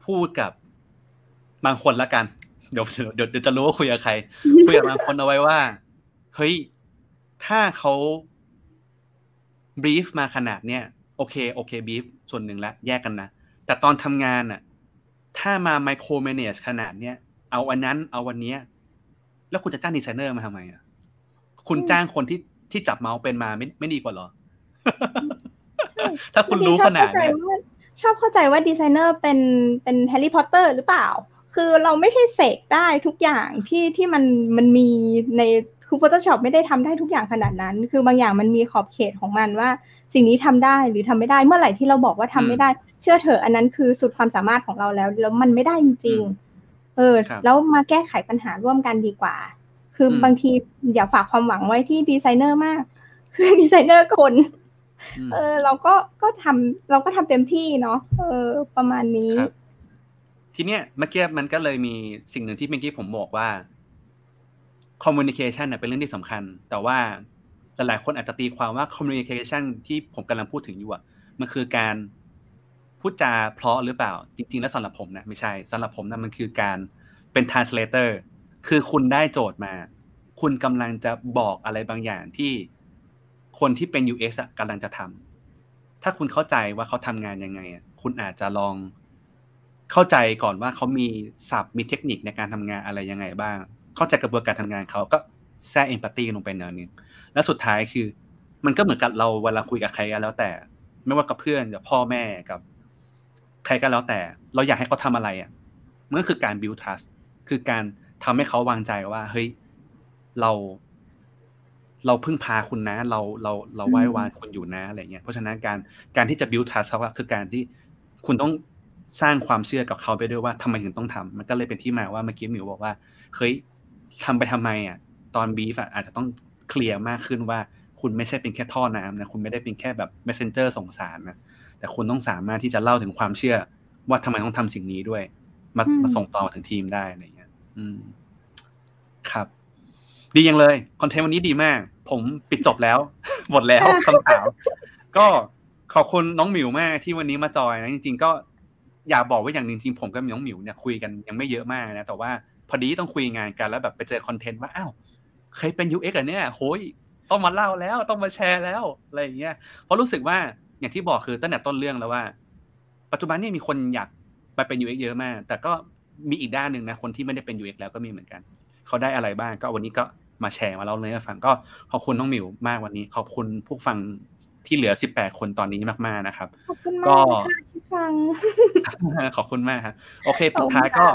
[SPEAKER 1] พูดกับบางคนละกัน เดี๋ยวเดี๋ยวเดี๋ยวจะรู้ว่าคุยกับใคร คุยกับบางคนเอาไว้ว่า เฮ้ย ถ้าเขา brief มาขนาดเนี้ยโอเคโอเค brief ส่วนหนึ่งละแยกกันนะ แต่ตอนทำงานอะถ้ามา micromanage ขนาดเนี้ยเอาอันนั้นเอาอันเนี้ยแล้วคุณจะจ้างดีไซเนอร์มาทำไมอะคุณจ้างคนที่ที่จับเมาส์เป็นมาไม่ไม่ดีกว่าหรอ ถ้าคุณรู้ขนาดนี้
[SPEAKER 2] ชอบเข้าใจว่าดีไซเนอร์เป็นเป็นแฮร์รี่พอตเตอร์หรือเปล่า คือเราไม่ใช่เสกได้ทุกอย่างที่ที่มันมันมีใน คือ Photoshop ไม่ได้ทำได้ทุกอย่างขนาดนั้น คือบางอย่างมันมีขอบเขตของมันว่า สิ่งนี้ทำได้หรือทำไม่ได้เมื่อไหร่ที่เราบอกว่าทำไม่ได้ เชื่อเถอะอันนั้นคือสุดความสามารถของเราแล้ว แล้วมันไม่ได้จริงๆเออ แล้วมาแก้ไขปัญหาร่วมกันดีกว่า คือบางทีอย่าฝากความหวังไว้ที่ดีไซเนอร์มาก คือดีไซเนอร์คนเออ เราก็ก็ทำเราก็ทำเต็มที่เนาะเออ ประมาณนี้
[SPEAKER 1] ทีเนี้ยเมื่อกี้มันก็เลยมีสิ่งหนึ่งที่เมื่อกี้ผมบอกว่า communication เป็นเรื่องที่สำคัญ แต่ว่าหลายๆคนอาจจะตีความว่า communication ที่ผมกำลังพูดถึงอยู่อะมันคือการพูดจาเพราะหรือเปล่า จริง ๆ แล้วสำหรับผมนะไม่ใช่สำหรับผมนะมันคือการเป็น translator คือคุณได้โจทย์มา คุณกำลังจะบอกอะไรบางอย่างที่คนที่เป็น UX กำลังจะทำถ้าคุณเข้าใจว่าเขาทำงานยังไงคุณอาจจะลองเข้าใจก่อนว่าเขามีศัพท์มีเทคนิคในการทำงานอะไรยังไงบ้าง เข้าใจกระบวนการทำงานเขาก็แทรกเอมพัตตีลงไปเนนึงแล้วสุดท้ายคือ มันก็เหมือนกับเราเวลาคุยกับใครก็แล้วแต่ ไม่ว่ากับเพื่อนกับพ่อแม่กับ ใครก็แล้วแต่ เราอยากให้เขาทาอะไรอะมันก็คือการ build trust คือการทำให้เขาวางใจว่า เฮ้ยเรา เราพึ่งพาคุณนะ เราเราเราไว้วางคุณอยู่นะอะไรเงี้ยเพราะฉะนั้นการการที่จะ build trust เขาคือการที่คุณต้องสร้างความเชื่อกับเขาไปด้วยว่าทำไมถึงต้องทำมันก็เลยเป็นที่มาว่าเมื่อกี้มิวบอกว่าเฮ้ย ทำไปทำไมอะตอนบีฟอาจจะต้องเคลียร์มากขึ้นว่า คุณไม่ใช่เป็นแค่ท่อน้ำนะคุณไม่ได้เป็นแค่แบบ messenger ส่งสารนะแต่คุณต้องสามารถที่จะเล่าถึงความเชื่อ ว่าทำไมต้องทำสิ่งนี้ด้วย มามาส่งต่อถึงทีมได้อะไรเงี้ย อืม ครับ ดียังเลยคอนเทนต์วันนี้ดีมาก ผมปิดจบแล้ว หมดแล้วคำถามก็ขอบคุณน้องหมิวมากที่วันนี้มาจอยนะจริง ๆ ก็อยากบอกว่าอย่างหนึ่งจริงผมกับน้องหมิวเนี่ยคุยกันยังไม่เยอะมากนะแต่ว่า พอดีต้องคุยงานกันแล้วแบบไปเจอคอนเทนต์ว่าอ้าวเคยเป็น UX อะเนี่ยโหยต้องมาเล่าแล้วต้องมาแชร์แล้วอะไรอย่างเงี้ยเพราะรู้สึกว่าอย่างที่บอกคือตั้งแต่ต้นเรื่องแล้วว่า ปัจจุบันนี่มีคนอยากไปเป็น UX เยอะมาก แต่ก็มีอีกด้านหนึ่งนะคนที่ไม่ได้เป็น UX แล้วก็มีเหมือนกัน เขาได้อะไรบ้างก็วันนี้ก็มาแชร์มาเล่าเลยให้ฟังก็ขอบคุณน้องหมิวมากวันนี้ ขอบคุณผู้ฟังที่เหลือสิบแปดคนตอนนี้มาก ๆ นะครับ
[SPEAKER 2] ขอบคุณมากที่ฟัง
[SPEAKER 1] ขอบคุณมากครับ โอเคปิดท้ายก็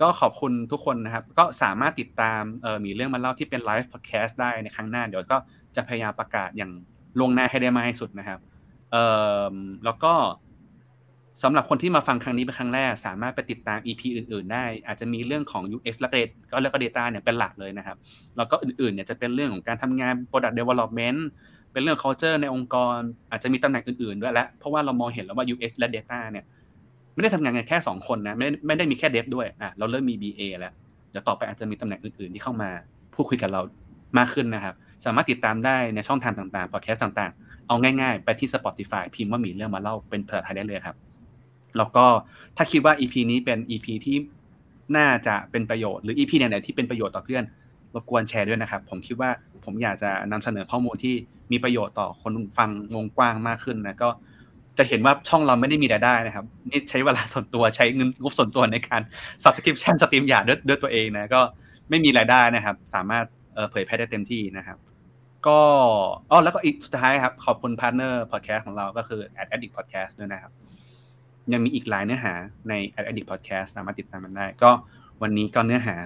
[SPEAKER 1] ก็ขอบคุณทุกคนนะครับ ก็สามารถติดตามเออมีเรื่องมาเล่าที่เป็นไลฟ์พอดแคสต์ได้ในครั้งหน้า เดี๋ยวก็จะพยายามประกาศอย่างลงหน้าให้ได้มากที่สุดนะครับเออแล้วก็สำหรับคนที่มาฟังครั้งนี้เป็นครั้งแรก สามารถไปติดตาม EP อื่น ๆ ได้ อาจจะมีเรื่องของ UX และ Data ก็แล้วก็ Data เนี่ยเป็นหลักเลยนะครับ แล้วก็อื่นๆเนี่ยจะเป็นเรื่องของการทำงาน Product Development เป็นเรื่อง culture ในองค์กร อาจจะมีตำแหน่งอื่น ๆ ด้วยและเพราะว่าเรามองเห็นแล้วว่า UX และ Data เนี่ย ไม่ได้ทำงานกันแค่ 2 คนนะไม่ได้ไม่ได้มีแค่เดฟด้วยอะเราเริ่มมี BA แล้วเดี๋ยวต่อไปอาจจะมีตำแหน่งอื่นๆที่เข้ามาพูดคุยกับเรามากขึ้นนะครับ สามารถติดตามได้ในช่องทางต่างๆพอดแคสต์ต่างๆ เอาง่ายๆ ไปที่ Spotify พิมพ์ว่ามีเรื่องมาเล่าเป็นภาษาไทยได้เลยครับ แล้วก็ถ้าคิดว่า EP นี้เป็น EP ที่น่าจะเป็นประโยชน์หรือ EP ไหนๆที่เป็นประโยชน์ต่อเพื่อนรบกวนแชร์ด้วยนะครับ ผมคิดว่าผมอยากจะนำเสนอข้อมูลที่มีประโยชน์ต่อคนฟังวงกว้างมากขึ้นนะก็ จะเห็นว่าช่องเราไม่ได้มีรายได้นะครับ นี่ใช้เวลาส่วนตัวใช้เงินงบส่วนตัวในการ subscription StreamYard ด้วยด้วยตัวเองนะก็ไม่มีรายได้นะครับ สามารถเผยแพร่ได้เต็มที่นะครับ ก็อ๋อแล้วก็อีกสุดท้ายครับ ขอบคุณ partner พอดแคสต์ของเราก็คือ Ad Addict Podcast ด้วยนะครับ ยังมีอีกหลายเนื้อหาใน Ad Addict Podcast สามารถติดตามมันได้ ก็วันนี้ก็เนื้อหา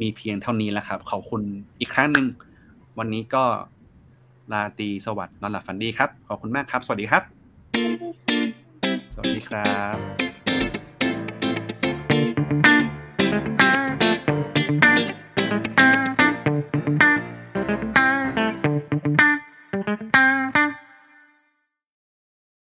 [SPEAKER 1] มีเพียงเท่านี้แล้วครับ ขอบคุณอีกครั้งหนึ่งวันนี้ก็ราตรีสวัสดิ์นอนหลับฝันดีครับ ขอบคุณมากครับ สวัสดีครับ สวัสดีครับ